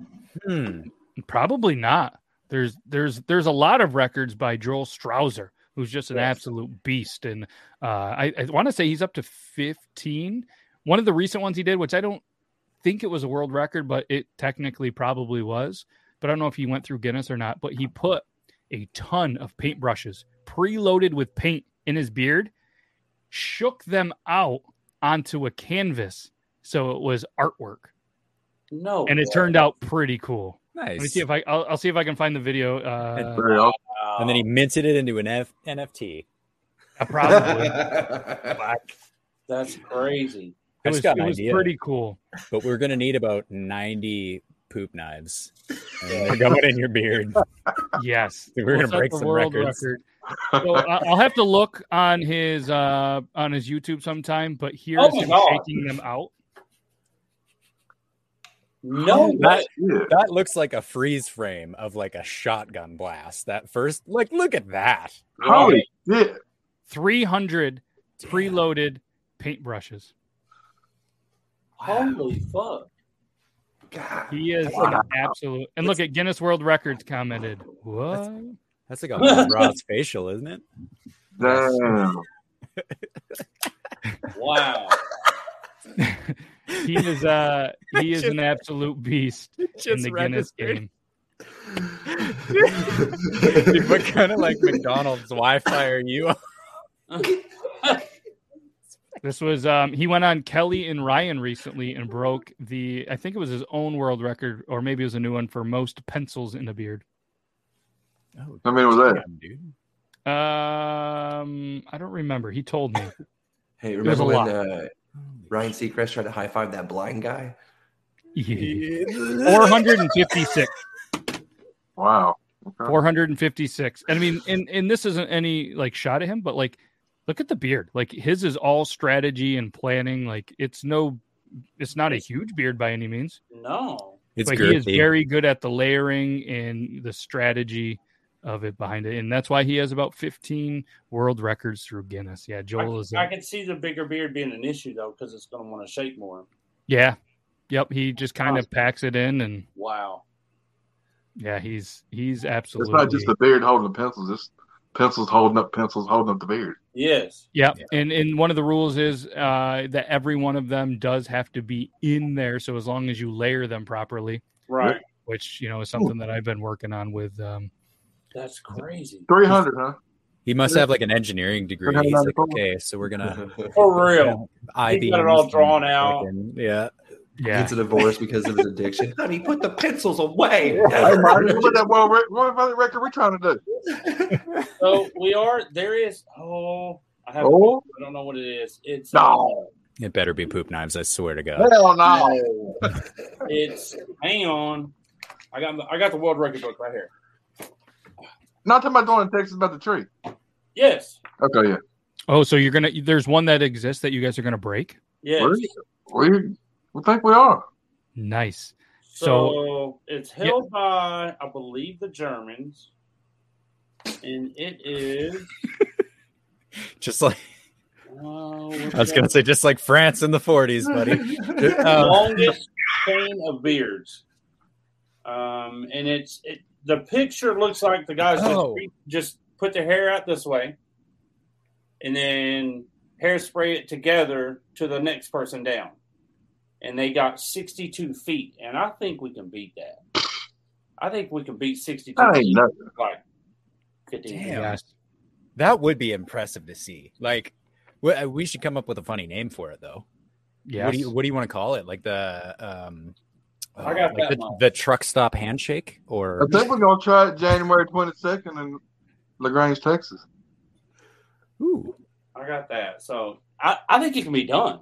Hmm. Probably not. There's there's there's a lot of records by Joel Strasser, who's just an Yes. absolute beast, and uh, I, I want to say he's up to 15. One of the recent ones he did, which I don't think it was a world record, but it technically probably was. But I don't know if he went through Guinness or not. But he put a ton of paintbrushes preloaded with paint in his beard, shook them out onto a canvas, so it was artwork, No. and it way. turned out pretty cool. Nice. Let me see if I I'll, I'll see if I can find the video. Uh, Very. And then he minted it into an F- NFT. probably That's crazy. I it just was, got it an was idea. pretty cool. But we're gonna need about ninety poop knives. And they're going in your beard. Yes, We're We'll gonna break some world records. record. So I- I'll have to look on his uh on his YouTube sometime. But here's Oh him God. shaking them out. No That, that looks like a freeze frame of like a shotgun blast. That first, like, look at that. Holy shit. Three hundred preloaded paintbrushes. Holy fuck. God. He is an absolute. And look at Guinness World Records commented. What? That's like a Bob Ross facial, isn't it? Damn. Wow. He is uh he is an absolute beast in just the Guinness registered. game. what kind of like McDonald's Wi-Fi are you? on? This was um he went on Kelly and Ryan recently and broke the I think it was his own world record or maybe it was a new one for most pencils in a beard. Oh, How many was that? dude. Um I don't remember. He told me. Hey, remember when uh, Ryan Seacrest tried to high five that blind guy? 456. Wow. Okay. 456. And I mean, and, and this isn't any like shot at him, but like, look at the beard. Like his is all strategy and planning. Like it's no, it's not a huge beard by any means, No. It's but he is very good at the layering and the strategy of it behind it. And that's why he has about 15 world records through Guinness. Yeah. Joel is, I can see the bigger beard being an issue though, because it's going to want to shake more. yeah. Yep. He just kind of packs it in and Wow. yeah, he's, he's absolutely. It's not just the beard holding the pencils. It's pencils holding up pencils holding up the beard. Yes. Yeah, and and one of the rules is uh, that every one of them does have to be in there. So as long as you layer them properly, Right. which you know is something that I've been working on with. Um, That's crazy. 300, huh? He must have like an engineering degree. He's like, okay, so we're gonna For real. I He got it all drawn out. Yeah. yeah, Gets a divorce because of his addiction. Honey, put the pencils away. Hey, Marty, what that world rec- about the record we're trying to do? So we are. There is. Oh, I have. Oh? I don't know what it is. It's No. It better be poop knives. I swear to God. Hell no. uh, It's. Hang on. I got. I got the world record book right here. Not talking about the one in Texas about the tree. Yes. Okay, yeah. Oh, so you're gonna? There's one that exists that you guys are gonna break. Yes. We, we, we think we are. Nice. So, So- it's held by, I believe, the Germans, and it is. Just like Uh, I was gonna say, just like France in the 40s, buddy. the Uh, longest chain of beards. Um, and it's it, the picture looks like the guys Oh. just, just put their hair out this way, and then hairspray it together to the next person down, and they got sixty-two feet, and I think we can beat that. I think we can beat sixty-two. That feet. Like, 15 Damn. Yes. that would be impressive to see. Like, we, uh, should come up with a funny name for it, though. Yes. What do you What do you want to call it? Like the um, I got like that the, the truck stop handshake, or I think we're gonna try it January twenty second in La Grange, Texas. ooh, I got that. So I, I think it can be done.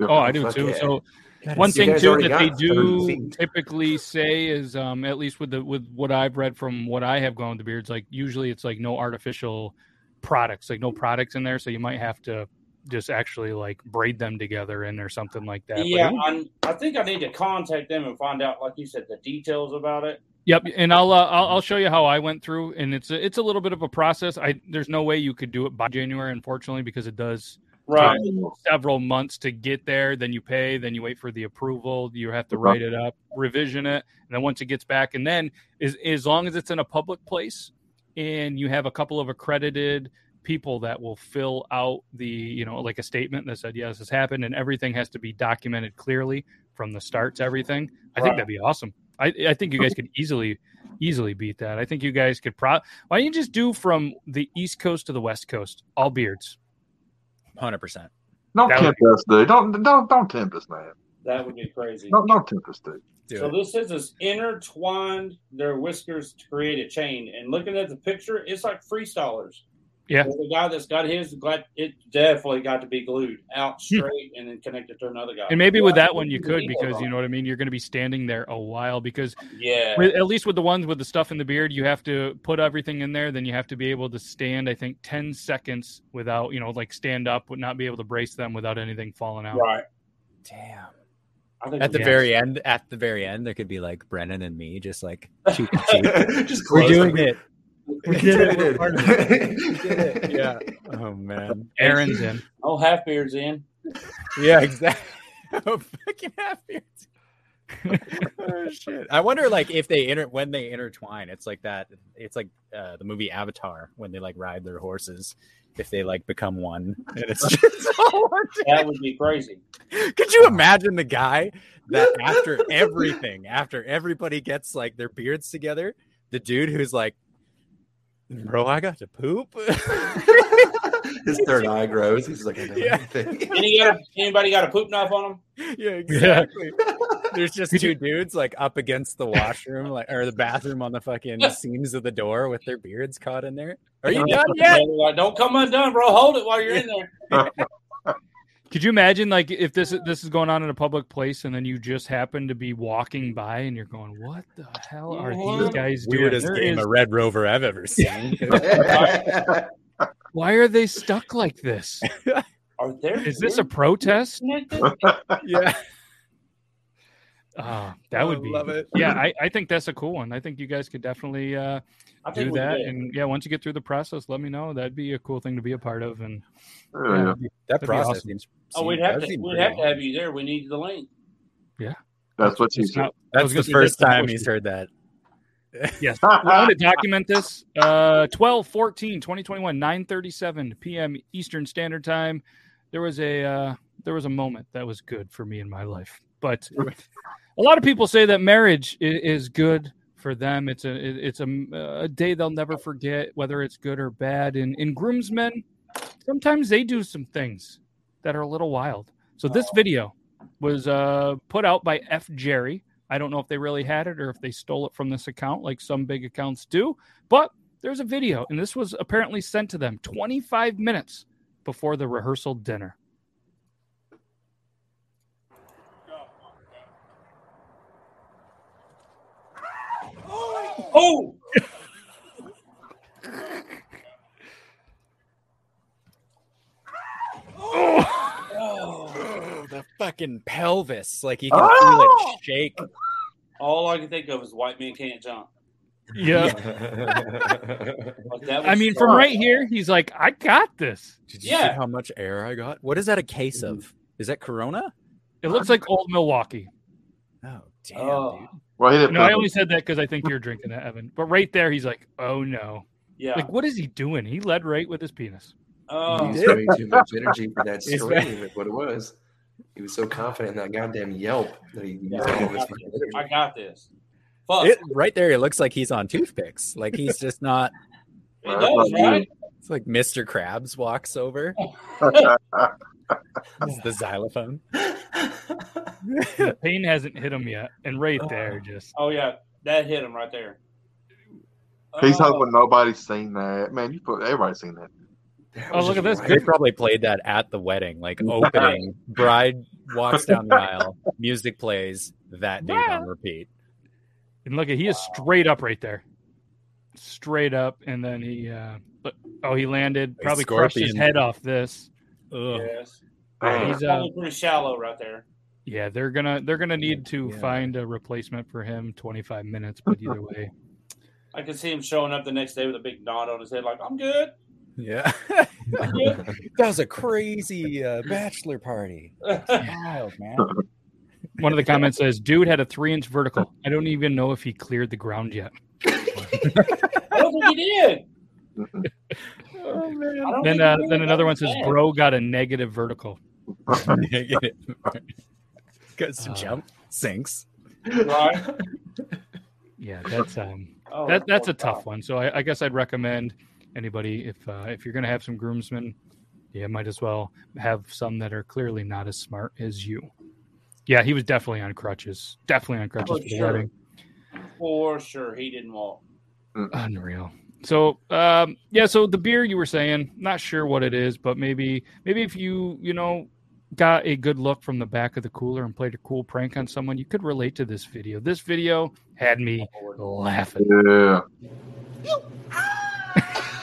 Oh, I do too. yeah. So That one thing too that they do typically say is um at least with the with what I've read from what I have gone to beards, like usually it's like no artificial products, like no products in there. So you might have to just actually like braid them together in or something like that. Yeah, I'm, I think I need to contact them and find out, like you said, the details about it. Yep, and I'll, uh, I'll I'll show you how I went through, and it's a, it's a little bit of a process. I there's no way you could do it by January, unfortunately, because it does Right. several months to get there. Then you pay, then you wait for the approval. You have to write it up, revision it, and then once it gets back, and then as as long as it's in a public place and you have a couple of accredited people that will fill out the you know like a statement that said yes this happened and everything has to be documented clearly from the start to everything i think that'd be awesome i i think you guys could easily easily beat that i think you guys could pro why don't you just do from the east coast to the west coast all beards Hundred percent. Don't That would tempt us, dude. Don't don't don't tempt us, man. That would be crazy. Don't don't tempt us, dude. Do So it. this is is intertwined their whiskers to create a chain. And looking at the picture, it's like freestylers. Yeah. There's a guy that's got his glad it definitely got to be glued out straight and then connected to another guy. Hmm. and maybe with that one you could because you know what i mean you're going to be standing there a while because Yeah. with, at least with the ones with the stuff in the beard you have to put everything in there then you have to be able to stand i think 10 seconds without you know like stand up would not be able to brace them without anything falling out Right. Damn. At the Yeah. very end, at the very end, there could be like Brennan and me, just like cheek to cheek. Just We're doing them. it. We did it. did We're part of it. We did it. Yeah. Oh man. aaron's in Oh, half beards in. Yeah. Exactly. oh, fucking half beards. oh shit! I wonder, like, if they inter when they intertwine, it's like that. It's like uh, the movie Avatar when they like ride their horses. If they like become one, and it's just all one That would be crazy. Could you imagine the guy that after everything, after everybody gets like their beards together, the dude who's like, "Bro, I got to poop." His third eye grows. He's like, Yeah. everything. Any got a, anybody got a poop knife on them? yeah, exactly. There's just two dudes like up against the washroom, like or the bathroom on the fucking seams of the door with their beards caught in there. Are you done yet? Don't come undone, bro. Hold it while you're in there. could you imagine like if this this is going on in a public place and then you just happen to be walking by and you're going what the hell are these What? guys doing Weirdest game is- of Red Rover I've ever seen. why are they stuck like this Are there? is this a protest yeah, uh, that I would be love it. yeah I, I think that's a cool one i think you guys could definitely uh do that and yeah once you get through the process let me know that'd be a cool thing to be a part of and Yeah, yeah, yeah. that'd be- that process awesome. seems. Oh, we'd have to. We'd pretty have to have you there. We need the link. Yeah, that's what she It's said. not- I was That's the first time he's heard that. Yes. we want to document this. Uh 12 14 2021 9:37 p.m. Eastern Standard Time. There was a uh there was a moment that was good for me in my life. But a lot of people say that marriage i- is good for them. It's a it's a, a day they'll never forget whether it's good or bad and in groomsmen sometimes they do some things that are a little wild. So this video was uh put out by F Jerry. I don't know if they really had it or if they stole it from this account, like some big accounts do. But there's a video, and this was apparently sent to them 25 minutes before the rehearsal dinner. Oh, Oh, the fucking pelvis. Like you can feel Oh! it ah! shake. all I can think of is white man can't jump. Yeah. Like, I was mean, from right here, he's like, I got this. Did you Yeah. see how much air I got? What is that a case of? Mm-hmm. Is that Corona? It looks like old Milwaukee. Oh, damn, Oh, dude. Well, he didn't No, I only said that because I think you're drinking that, Evan. But right there, he's like, oh no. yeah. Like, what is he doing? He led right with his penis. oh, He's way too much energy for that He's scream. Is what it was. He was so confident in that goddamn yelp that he used all of his fucking energy. I got this. Fuck. It, right there, it looks like he's on toothpicks. Like he's just not. it does, right? It's like Mr. Krabs walks over. It's the xylophone. The pain hasn't hit him yet. And right oh. there, just. Oh yeah, that hit him right there. He's Oh, hoping nobody's seen that. Man, you put everybody's seen that. That Oh, look at this. right. They probably played that at the wedding, like opening. Bride walks down the aisle, music plays, that dude on repeat. And look at he is straight up right there. Straight up. And then he uh but- oh he landed, A probably crushed his head off this. Ugh. Yes. Man, He's uh Probably pretty shallow right there. yeah, they're gonna they're gonna need to Yeah. find a replacement for him 25 minutes, but either way. I can see him showing up the next day with a big knot on his head, like I'm good. Yeah. That was a crazy uh, bachelor party. Wild, man. One of the comments says, dude had a three inch vertical. I don't even know if he cleared the ground yet. I don't think he did. Oh, man. Then uh, then another one says, "Bro got a negative vertical." Negative. Because Uh, jump sinks. Right. Yeah, that's um Oh, that that's a poor tough one. So I, I guess I'd recommend anybody if uh, if you're gonna have some groomsmen, yeah, might as well have some that are clearly not as smart as you. Yeah, he was definitely on crutches. Definitely on crutches Oh, for sure. wedding. For sure, he didn't walk. Unreal. So um, yeah, so the beer you were saying, not sure what it is, but maybe maybe if you you know got a good look from the back of the cooler and played a cool prank on someone, you could relate to this video. This video had me laughing. Yeah.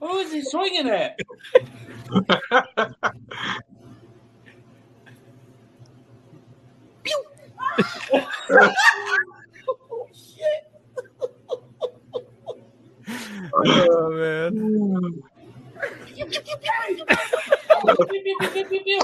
Who is he swinging at? Oh man. Pew, pew, pew.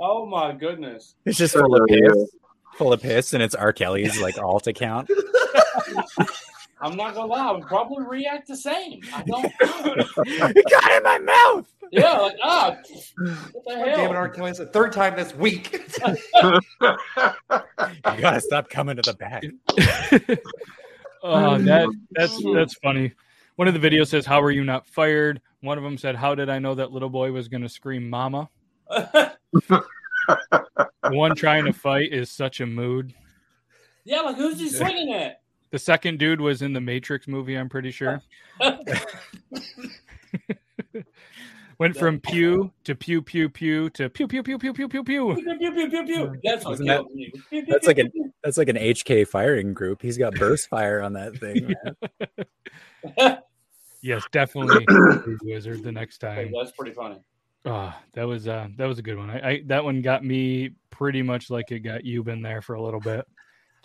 Oh my goodness! It's just full of Oh, piss. Full of piss, and it's R. Kelly's like alt account. I'm not gonna lie, I would probably react the same. I don't. it got in my mouth. Yeah, like ah, what the hell? Damn it, R. Kelly. It's the third time this week. You gotta stop coming to the back. Oh, that that's that's funny. One of the videos says, "How are you not fired?" One of them said, "How did I know that little boy was going to scream mama?" One trying to fight is such a mood. yeah, like who's he swinging at? The second dude was in the Matrix movie, I'm pretty sure. Went from pew to pew pew pew to pew pew pew pew pew pew pew. Pew, pew, pew, pew, pew. That's what Wasn't that- kills me. Pew, pew, That's pew, like an pew, that's like an HK firing group. He's got burst fire on that thing. man. Yes, definitely a wizard the next pew. time. That's pretty funny. Oh, that was uh that was a good one. I, I that one got me pretty much like it got you been there for a little bit.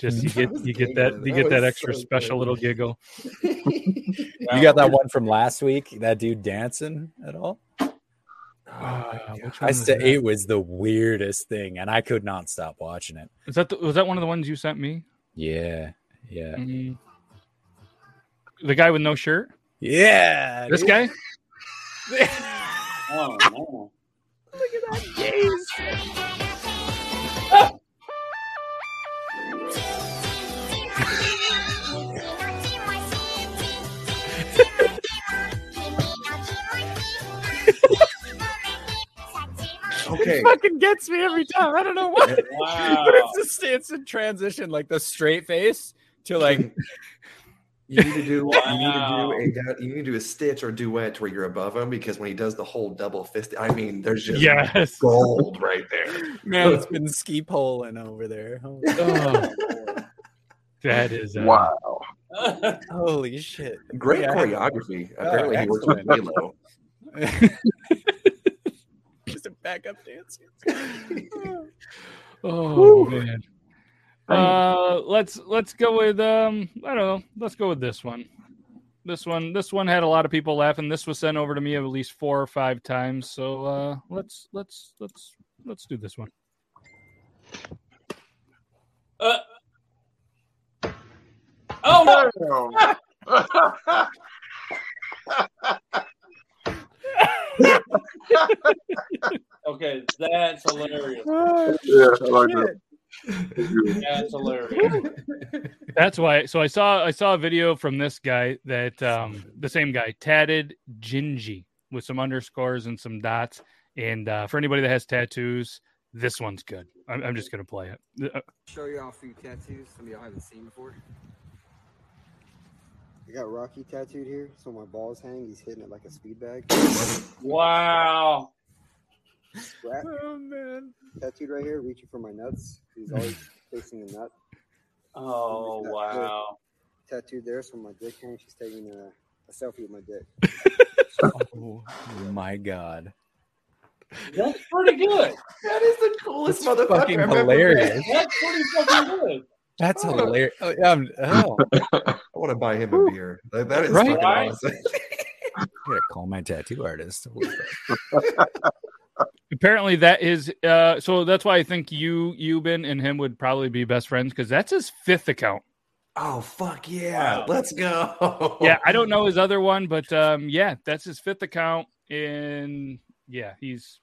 Just you get you get that you get that was extra so special good. little giggle. You got that one from last week? That dude dancing at all? Which one I was said it was the weirdest thing, and I could not stop watching it. Is that the, was that one of the ones you sent me? Yeah, yeah, Mm. The guy with no shirt. yeah. This dude. guy. Oh no. Okay. fucking gets me every time. I don't know why. Wow. but it's just it's in transition, like the straight face to like You need to do you need to do a you need to do a stitch or duet where you're above him because when he does the whole double fist, I mean, there's just Yes. gold right there. man, it's been ski poling over there. Holy, Oh, that is uh, Wow. holy shit! Great Yeah. choreography. Oh, Apparently, he works with excellent. Halo. Just a backup dancing. Oh man. Uh, let's let's go with um I don't know. Let's go with this one. This one this one had a lot of people laughing. This was sent over to me at least four or five times. So uh, let's let's let's let's do this one. Uh, oh no! that's hilarious. yeah, I like that. That's hilarious. That's why. So I saw I saw a video from this guy that um the same guy tatted Gingy with some underscores and some dots. And uh, for anybody that has tattoos, this one's good. I'm, I'm just gonna play it. Uh, show y'all a few tattoos some of y'all haven't seen before. I got Rocky tattooed here, so my balls hang. He's hitting it like a speed bag. Wow. Sprat Oh man! tattooed right here, reaching for my nuts. He's always facing the nut. Oh wow. Tattooed there, so my dick hangs. She's taking a a selfie with my dick. Oh my god. That's pretty good. That is the coolest That's motherfucker fucking I've ever hilarious. met. That's pretty fucking good. That's oh. hilarious. Oh, yeah, I'm- oh. I want to buy him a beer. Like, that is Right. fucking awesome. I gotta call my tattoo artist. Apparently, that is uh, so. That's why I think you, Euban, and him would probably be best friends because that's his fifth account. Oh fuck yeah! Let's go. Yeah, I don't know his other one, but um, yeah, that's his fifth account, and yeah, he's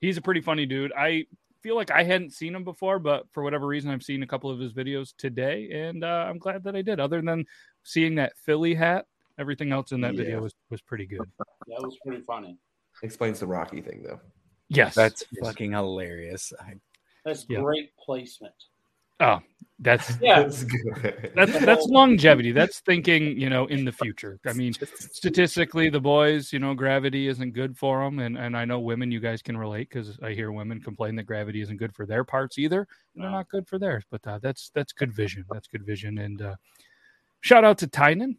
he's a pretty funny dude. I feel like I hadn't seen him before, but for whatever reason, I've seen a couple of his videos today, and uh, I'm glad that I did. Other than seeing that Philly hat, everything else in that Yeah. video was was pretty good. That was pretty funny. Explains the Rocky thing though. Yes, That's fucking hilarious. I, That's Yeah. great placement. oh, that's Yeah. That's good. that's that's longevity. That's thinking, you know, in the future. I mean, statistically, the boys, you know, gravity isn't good for them, and and I know women, you guys can relate because I hear women complain that gravity isn't good for their parts either, and they're not good for theirs. But uh, that's that's good vision. That's good vision. And uh, shout out to Tynan.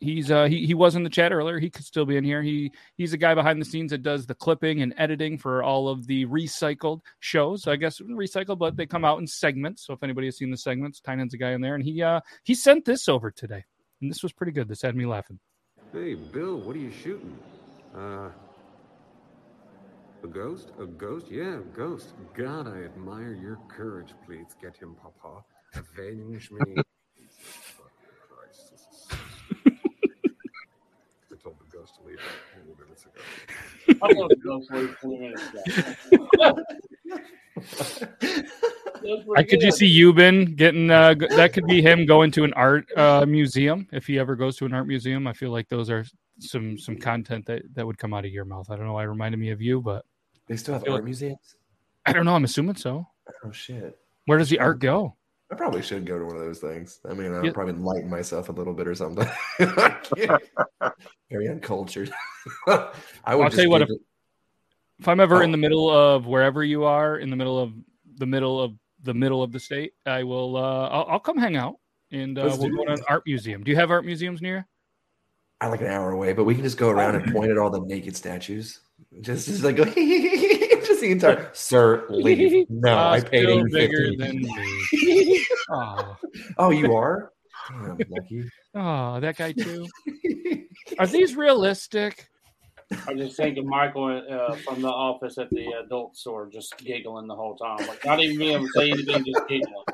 He's uh he, he was in the chat earlier. He could still be in here. He he's a guy behind the scenes that does the clipping and editing for all of the recycled shows. I guess recycled, but they come out in segments. So if anybody has seen the segments, Tynan's a guy in there, and he uh he sent this over today, and this was pretty good. This had me laughing. Hey, Bill, what are you shooting? Uh, a ghost? A ghost? Yeah, a ghost. God, I admire your courage. Please get him, Papa. Avenge me. Fuck Christ, this is so stupid. I told the ghost to leave 20 minutes ago. I thought it was like 20 minutes. I could just see Euban getting uh, g- that could be him going to an art uh, museum if he ever goes to an art museum. I feel like those are some some content that that would come out of your mouth. I don't know why it reminded me of you, but They still have feel art like- museums. I don't know. I'm assuming so. Oh shit! Where does the art go? I probably should go to one of those things. I mean, I'll Yeah. probably enlighten myself a little bit or something. Very uncultured. I would I'll tell you what. If, it- if I'm ever in Oh. the middle of wherever you are, in the middle of the middle of the middle of the state, I will. Uh, I'll, I'll come hang out and uh, we'll go to an art museum. Do you have art museums near? you? I like an hour away, but we can just go around and point at all the naked statues. Just, just like go, just the entire. Sir, leave. No, Ah, I paid still eight bigger fifty. than me. oh. Oh, you are. Damn, lucky. Oh, that guy too. Are these realistic? I'm just thinking Michael uh, from the office at the adult store just giggling the whole time. Like, not even being able to say anything, just giggling.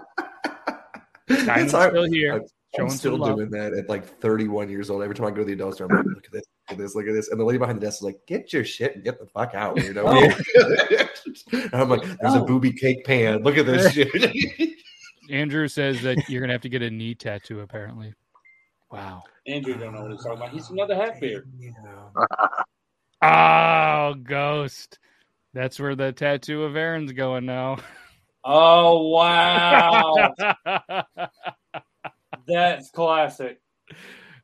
Diamond's So I- still here, I- showing I'm some still love. doing that at like 31 years old. Every time I go to the adult store, I'm like, look at this, look at this, look at this. And the lady behind the desk is like, get your shit and get the fuck out. You know? and I'm like, there's a Oh. booby cake pan. Look at this shit. Andrew says that you're gonna have to get a knee tattoo. Apparently. Wow. Andrew don't know what he's talking about. He's another half beard. Oh, ghost. That's where the tattoo of Aaron's going now. Oh wow, that's classic.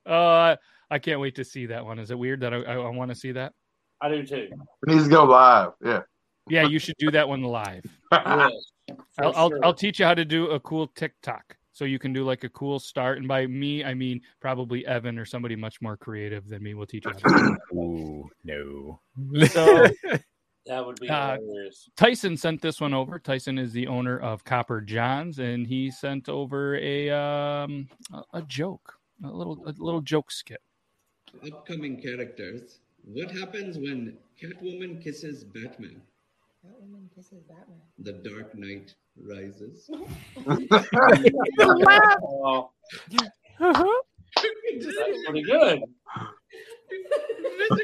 uh, I can't wait to see that one. Is it weird that I, I, I want to see that? I do too. It needs to go live. Yeah. Yeah, you should do that one live. Yes, I'll, I'll. I'll teach you how to do a cool TikTok. So you can do like a cool start. And by me, I mean probably Evan or somebody much more creative than me will teach you. How to do that. Ooh, no. So that would be Uh. Tyson sent this one over. Tyson is the owner of Copper Johns, and he sent over a um a, a joke, a little a little joke skit. Upcoming characters. What happens when Catwoman kisses Batman? Catwoman kisses Batman. The Dark Knight rises. Oh, that's pretty good.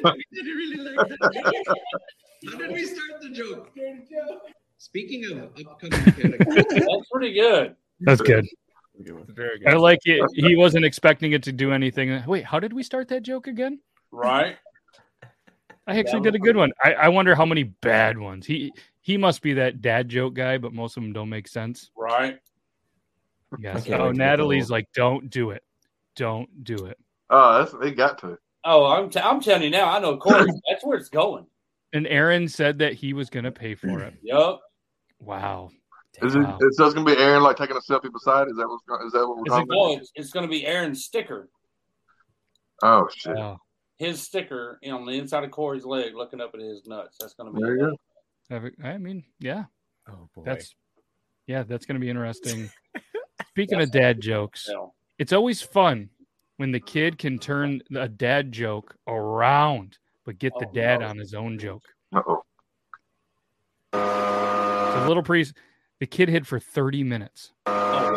I didn't really like that. How did we start the joke? Speaking of upcoming characters, That's pretty good. That's good. Very I like it. He wasn't expecting it to do anything. Wait, how did we start that joke again? Right? I actually did a good one. I, I wonder how many bad ones. He he must be that dad joke guy, but most of them don't make sense. Right? Yes. Oh, can't Oh, wait Natalie's like, don't do it. Don't do it. Oh, that's they got to. Oh, I'm, t- I'm telling you now. I know Corey. That's where it's going. And Aaron said that he was going to pay for it. Yup. Wow. Is it, Wow. so it's gonna be Aaron like taking a selfie beside? Is that what's that what we're Is talking No, about? it's, it's going to be Aaron's sticker. Oh shit! Oh, His sticker on the inside of Corey's leg, looking up at his nuts. That's going to be. There you go. I mean, yeah, Oh boy. that's yeah, that's going to be interesting. Speaking of dad jokes, Yeah. it's always fun when the kid can turn a dad joke around, but get the Oh, dad no. on his own joke. Uh-oh. So little priest, the kid hid for 30 minutes. Oh,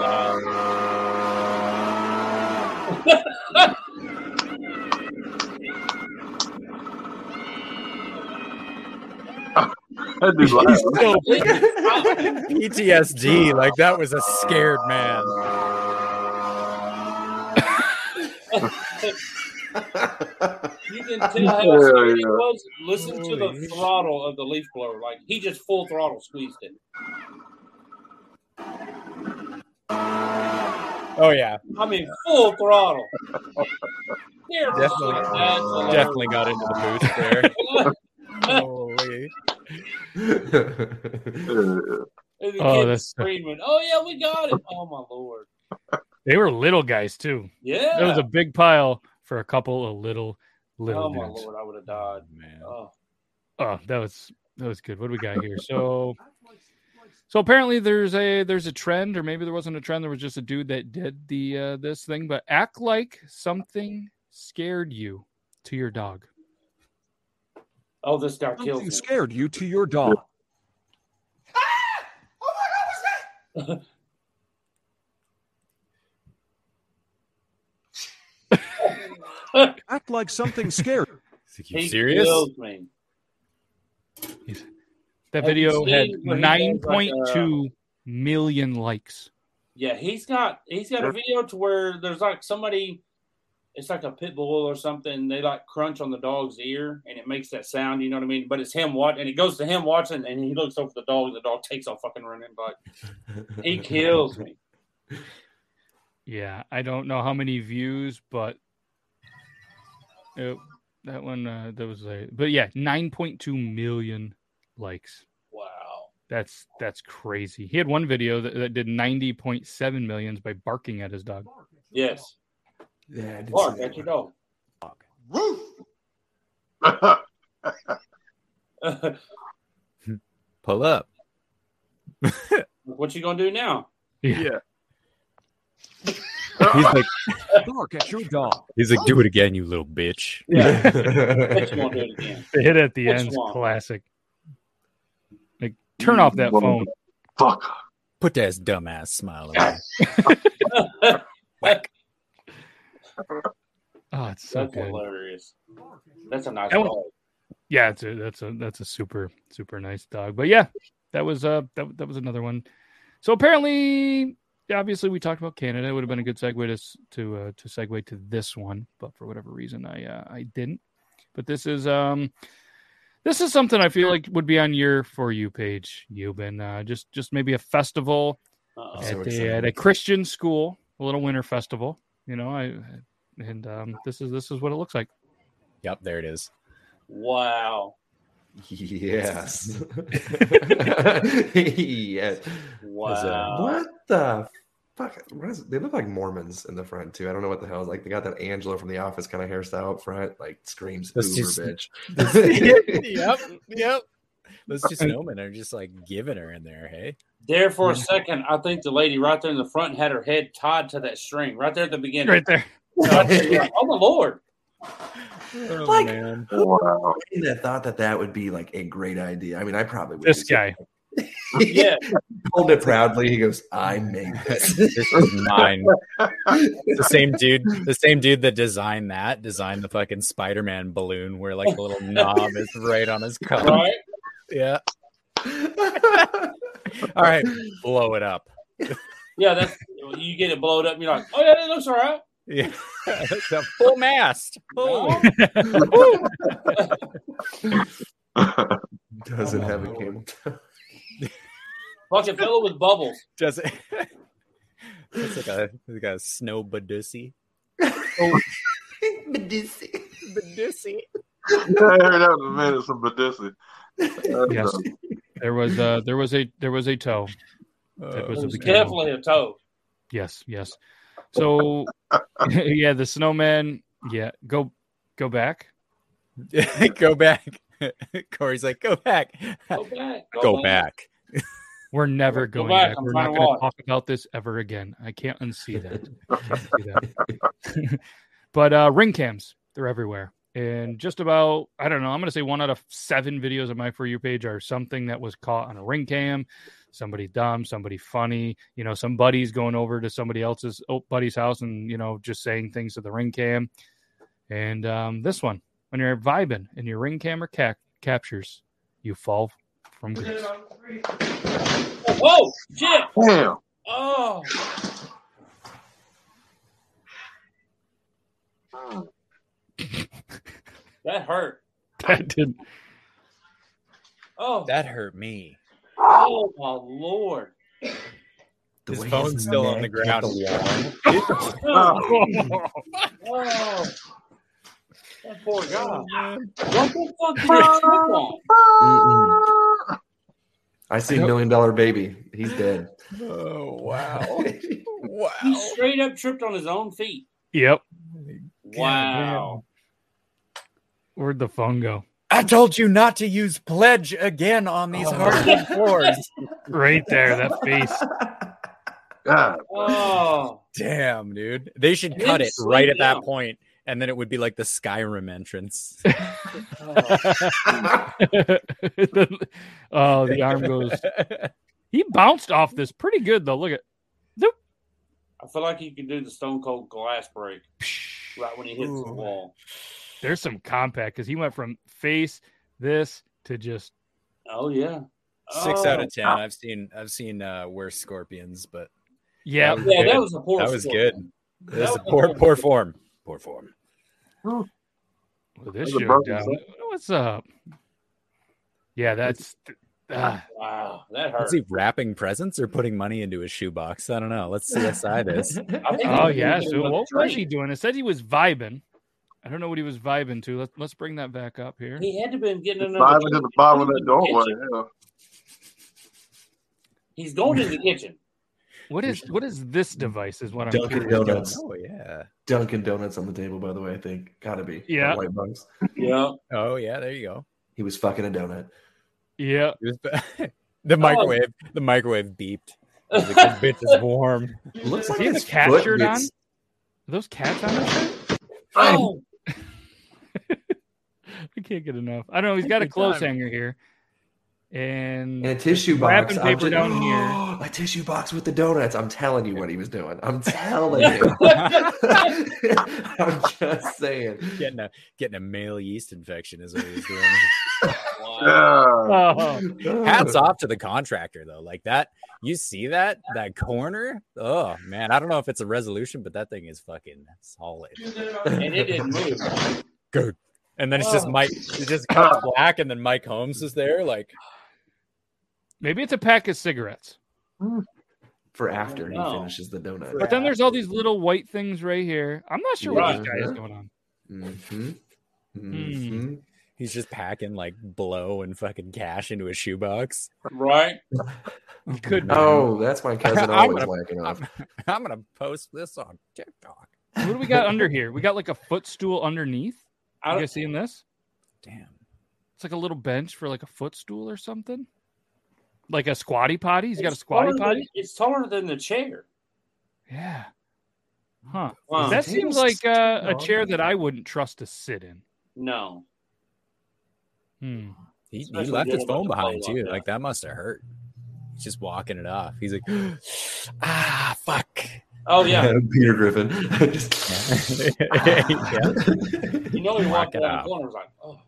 wow. That dude laughed. PTSD. Like that was a scared man. You can tell how Yeah, scared he was. Listen to the Holy throttle of the leaf blower. Like he just full throttle squeezed it. Oh yeah, I mean, full throttle. Here, Definitely- that's definitely got into the boost there. Holy. The Oh, that's- screaming, "Oh yeah, we got it!" Oh my lord! They were little guys too. Yeah. It was a big pile for a couple of little little oh my dudes. lord, I would have died. Man. Oh. Oh, that was that was good. What do we got here? So so apparently there's a there's a trend, or maybe there wasn't a trend, there was just a dude that did the uh this thing, but act like something scared you to your dog. Oh, this guy killed Something me. scared you to your dog. ah! Oh my god, what's that? Act like something scared. You He serious? killed me. That Have video had seen where he nine goes like, point uh, two million likes. Yeah, he's got he's got a video to where there's like somebody, it's like a pit bull or something. They like crunch on the dog's ear and it makes that sound. You know what I mean? But it's him watching, and it goes to him watching, and he looks over the dog, and the dog takes off fucking running. Like he kills me. Yeah, I don't know how many views, but it, that one uh, that was a but yeah, nine point two million likes. Wow. That's that's crazy. He had one video that, that did ninety point seven millions by barking at his dog. Yes. Yeah, Bark at your dog. Pull up. what you gonna do now? Yeah. He's like, Bark at your dog. he's like, do it again, you little bitch. Yeah. You do it again. The hit at the Which end's one? classic. Like turn off that phone. Fuck. Put that dumbass smile on. Whack. Oh, it's so That's good. hilarious. That's a nice That one- dog. Yeah, it's a, that's a that's a super super nice dog. But yeah, that was uh that, that was another one. So apparently, obviously, we talked about Canada. It would have been a good segue to to uh, to segue to this one, but for whatever reason, I uh, I didn't. But this is um this is something I feel like would be on your for you page, Euban. Uh, just just maybe a festival Uh-oh. So at, a, at a Christian school, a little winter festival. You know, I and um, this is this is what it looks like. Yep, there it is. Wow. Yes. yes. Wow. What the fuck? What is, they look like Mormons in the front too. I don't know what the hell. Is like they got that Angela from The Office kind of hairstyle up front. Like screams That's Uber just- bitch. yep, yep. Those two snowmen are just like giving her in there, hey? There for a second, I think the lady right there in the front had her head tied to that string right there at the beginning. Right there. Right there. oh my lord! Oh, Like- man. Wow. that thought that that would be like a great idea. I mean, I probably would. This do guy. Yeah, he Pulled it proudly. He goes, "I made this." This is mine. the same dude, the same dude that designed that, designed the fucking Spider-Man balloon where like the little knob is right on his collar. right. Yeah. All right, blow it up. Yeah, that's you get it blowed up. You're like, oh yeah, that looks all right. Yeah, the full mast. Holy. Doesn't have a camel toe. Fucking fill it with bubbles. Does it? It's like a like a snow badussy. Medici. Badussy. I heard that in a minute, some Badissi. Yes. There was uh there was a there was a toe. Uh, That was It was beginning. definitely a toe. Yes, yes. So yeah, the snowman Yeah, go go back. go back. Corey's like, go back. Go back. Go back. We're never Go going back, back. We're not going to talk about this ever again. I can't unsee that. Unsee that. but uh, ring cams, they're everywhere. And just about, I don't know, I'm going to say one out of seven videos on my For You page are something that was caught on a ring cam. Somebody dumb, somebody funny, you know, some buddies going over to somebody else's oh, buddy's house and, you know, just saying things to the ring cam. And um, this one, when you're vibing and your ring camera ca- captures, you fall from grace. Whoa! Shit! Damn. Oh! That hurt. That did. Oh, That hurt me. oh my lord! The His phone's his still on the neck hit ground. Oh, oh. That poor guy. What the fuck did he trip on? Mm-mm. I see Million Dollar Baby. He's dead. Oh wow. wow. He straight up tripped on his own feet. Yep. Wow. Where'd the phone go? I told you not to use pledge again on these oh. hardwood floors. Right there, that face. God. Oh, Damn, dude. They should cut it right slow at that point, and then it would be like the Skyrim entrance. oh, the arm goes. He bounced off this pretty good though. Look at I feel like he can do the Stone Cold glass break right when he hits the wall. there's some compact because he went from face this to just Oh yeah. Six out Oh. of ten. I've seen I've seen uh worse scorpions, but yeah. was Yeah, that was a poor That was scorpion. good. That This is was a poor poor poor form. Poor form. Well, this That's show broken down. What's up? Yeah, that's. ah. Wow, that hurt. Is he wrapping presents or putting money into his shoebox? I don't know. Let's CSI this. I oh yeah. So what the was he doing? It said he was vibing. I don't know what he was vibing to. Let's let's bring that back up here. He had to been getting another. Five into the bottom of that doorway. Kitchen. Yeah. He's going in the kitchen. What is what is this device? Is what I'm Dunkin' about. Donuts. Oh yeah. Dunkin' Donuts on the table, by the way. I think gotta be. Yeah. White bugs. Yeah. Oh yeah. There you go. He was fucking a donut. Yeah. The microwave. The microwave beeped. It was like, this bitch is warm. Looks Does like he have a cat shirt on? Are those cats on his shirt? Oh, I can't get enough. I don't know. He's got a Every clothes hanger here, and And a tissue box. wrapping I'm paper just- down here. a tissue box with the donuts. I'm telling you what he was doing. I'm telling you. I'm just saying. Getting a getting a male yeast infection is what he was doing. wow. Oh, Hats off to the contractor though. Like that, you see that that corner? Oh man, I don't know if it's a resolution, but that thing is fucking solid. and it didn't move. Good. And then it's just Oh. Mike. It just cuts black, and then Mike Holmes is there. Like maybe it's a pack of cigarettes. For after he No. finishes the donut. But then there's all these little white things right here. I'm not sure what Right. this guy is going on. Mm-hmm. Hmm. Mm-hmm. he's just packing like blow and fucking cash into a shoebox. Right? He could. be. Oh, that's my cousin I'm always gonna- whacking off. I'm gonna post this on TikTok. What do we got under here? We got like a footstool underneath. I You guys seeing this? Damn. It's like a little bench for like a footstool or something. Like a squatty potty. He's got a squatty taller than- potty. it's taller than the chair. Yeah. Huh. Wow. That seems like uh, a chair that I wouldn't trust to sit in. No. Hmm. He, he left his phone behind too. Like that must have hurt. He's just walking it off. He's like, ah, fuck. Oh yeah. Peter Griffin. Just- yeah. You know he Knock walked it around out. the corner. Was like, oh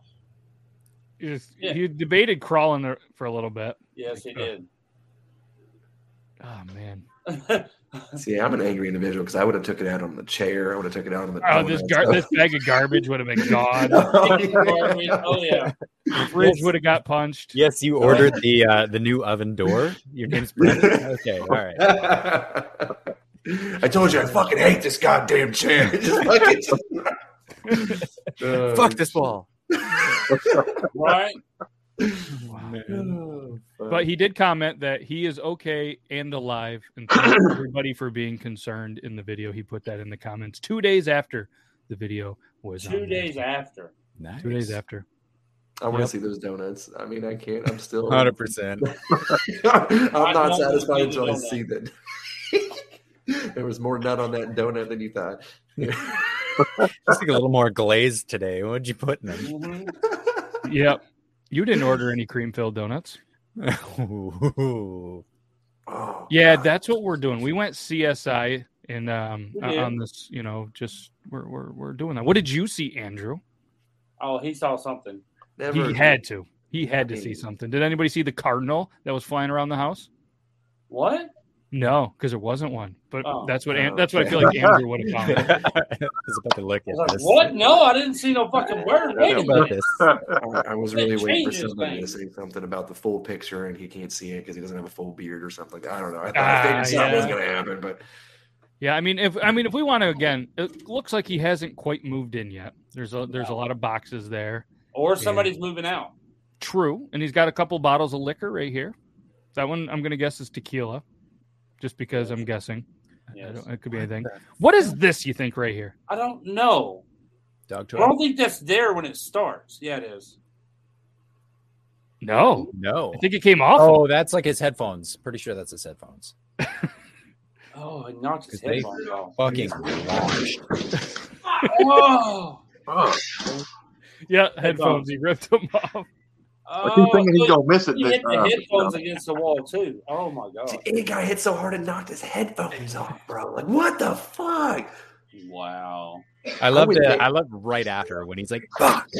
He, just, Yeah. he debated crawling there for a little bit. yes, he did. Oh man. See, I'm an angry individual because I would have took it out on the chair. I would have took it out on the. Oh, this gar- this bag of garbage would have been gone. oh yeah. The fridge would have got punched. Yes, you ordered the uh, the new oven door. Your name's Brendan. Okay, all right. I told you I fucking hate this goddamn chair. Just fucking. Uh, Fuck this wall. Right. oh. But he did comment that he is okay and alive, and thank everybody for being concerned in the video. He put that in the comments two days after the video was Two on there. days after. Two days after. I want Yep. to see those donuts. I mean, I can't. I'm still 100%. I'm not satisfied until I see that there was more nut on that donut than you thought. Just like a little more glazed today. What'd you put in them? Mm-hmm. Yep. You didn't order any cream filled donuts. Ooh. Yeah, that's what we're doing. We went CSI and um We uh, on this, you know, just we're, we're we're doing that. What did you see, Andrew? Oh, he saw something. He had to. He had to see something. Did anybody see the cardinal that was flying around the house? What? No, because there wasn't one. But Oh. that's what An- that's what I feel like Andrew would have found. I was about to look at like, this. what? No, I didn't see no fucking word. Wait a minute. I, I was That really waiting for changes somebody to say something about the full picture, and he can't see it because he doesn't have a full beard or something like. I don't know. I thought Ah, maybe something was going to happen, but Yeah, I mean, if I mean, if we want to again, it looks like he hasn't quite moved in yet. There's a there's a lot of boxes there. Or somebody's moving out. True, and he's got a couple bottles of liquor right here. That one I'm going to guess is tequila, just because I'm guessing. I Yes. don't, it could be anything. What is this? You think right here? I don't know. Dog toy. I don't think that's there when it starts. Yeah, it is. No, No. I think it came off. Oh, that's like his headphones. Pretty sure that's his headphones. Oh, it knocked his headphones off. fucking launched. Oh, Oh, yeah, headphones. He ripped them off. I keep thinking oh, he's gonna miss it He this hit the time. headphones against the wall too. Oh my god! any guy hit so hard it knocked his headphones off, bro. Like, what the fuck? Wow. I love would the think- I love right after when he's like, "Fuck."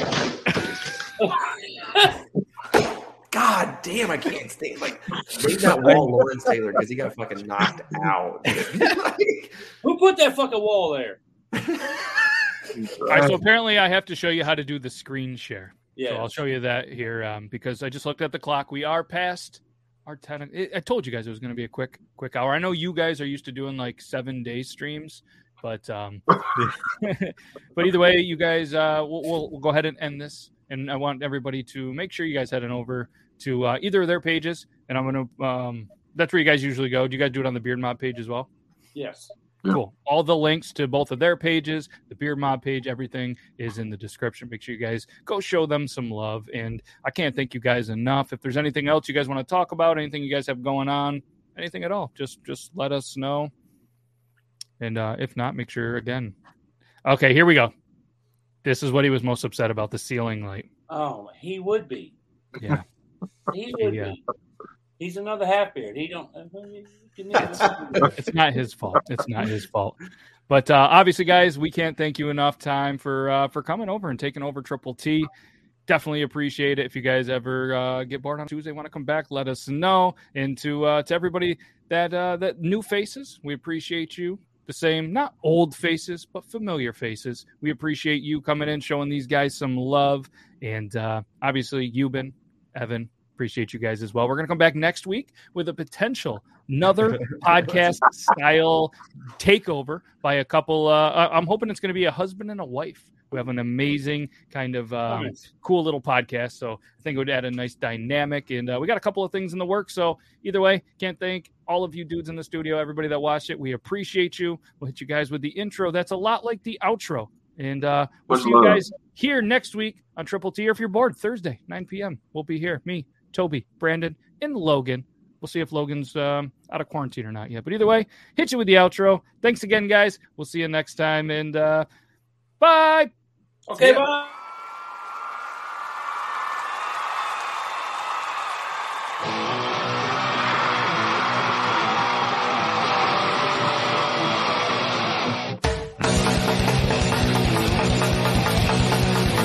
God damn, I can't stay. Like, maybe that wall Lawrence Taylor because he got fucking knocked out. Who put that fucking wall there? All right, so apparently I have to show you how to do the screen share. So I'll show you that here um, because I just looked at the clock. We are past our ten. I- I told you guys it was going to be a quick, quick hour. I know you guys are used to doing like seven day streams, but um, but either way, you guys, uh, we'll, we'll, we'll go ahead and end this. And I want everybody to make sure you guys head on over to uh, either of their pages, and I'm going to. Um, that's where you guys usually go. Do you guys do it on the Beard Mob page as well? Yes. Cool. All the links to both of their pages, the Beard Mob page, everything is in the description. Make sure you guys go show them some love. And I can't thank you guys enough. If there's anything else you guys want to talk about, anything you guys have going on, anything at all, just just let us know. And uh, if not, make sure again. Okay, here we go. This is what he was most upset about: the ceiling light. Oh, he would be. Yeah. He would Yeah. be. He's another half beard. He don't. it's not his fault. It's not his fault. But uh, obviously, guys, we can't thank you enough time for uh, for coming over and taking over Triple T. Definitely appreciate it. If you guys ever uh, get bored on Tuesday, want to come back, let us know. And to uh, to everybody that uh, that new faces, we appreciate you. The same, not old faces, but familiar faces. We appreciate you coming in, showing these guys some love, and uh, obviously, Euban, Evan, appreciate you guys as well. We're gonna come back next week with a potential another podcast style takeover by a couple. Uh, I- I'm hoping it's going to be a husband and a wife. We have an amazing kind of um, Nice. cool little podcast. So I think it would add a nice dynamic. And uh, we got a couple of things in the works. So either way, can't thank all of you dudes in the studio, everybody that watched it. We appreciate you. We'll hit you guys with the intro. That's a lot like the outro. And uh, we'll Much see you guys here next week on Triple T. Or if you're bored, Thursday, 9 p.m. We'll be here. Me, Toby, Brandon, and Logan. We'll see if Logan's um, out of quarantine or not yet. But either way, hit you with the outro. Thanks again, guys. We'll see you next time. And uh, bye. Okay, bye.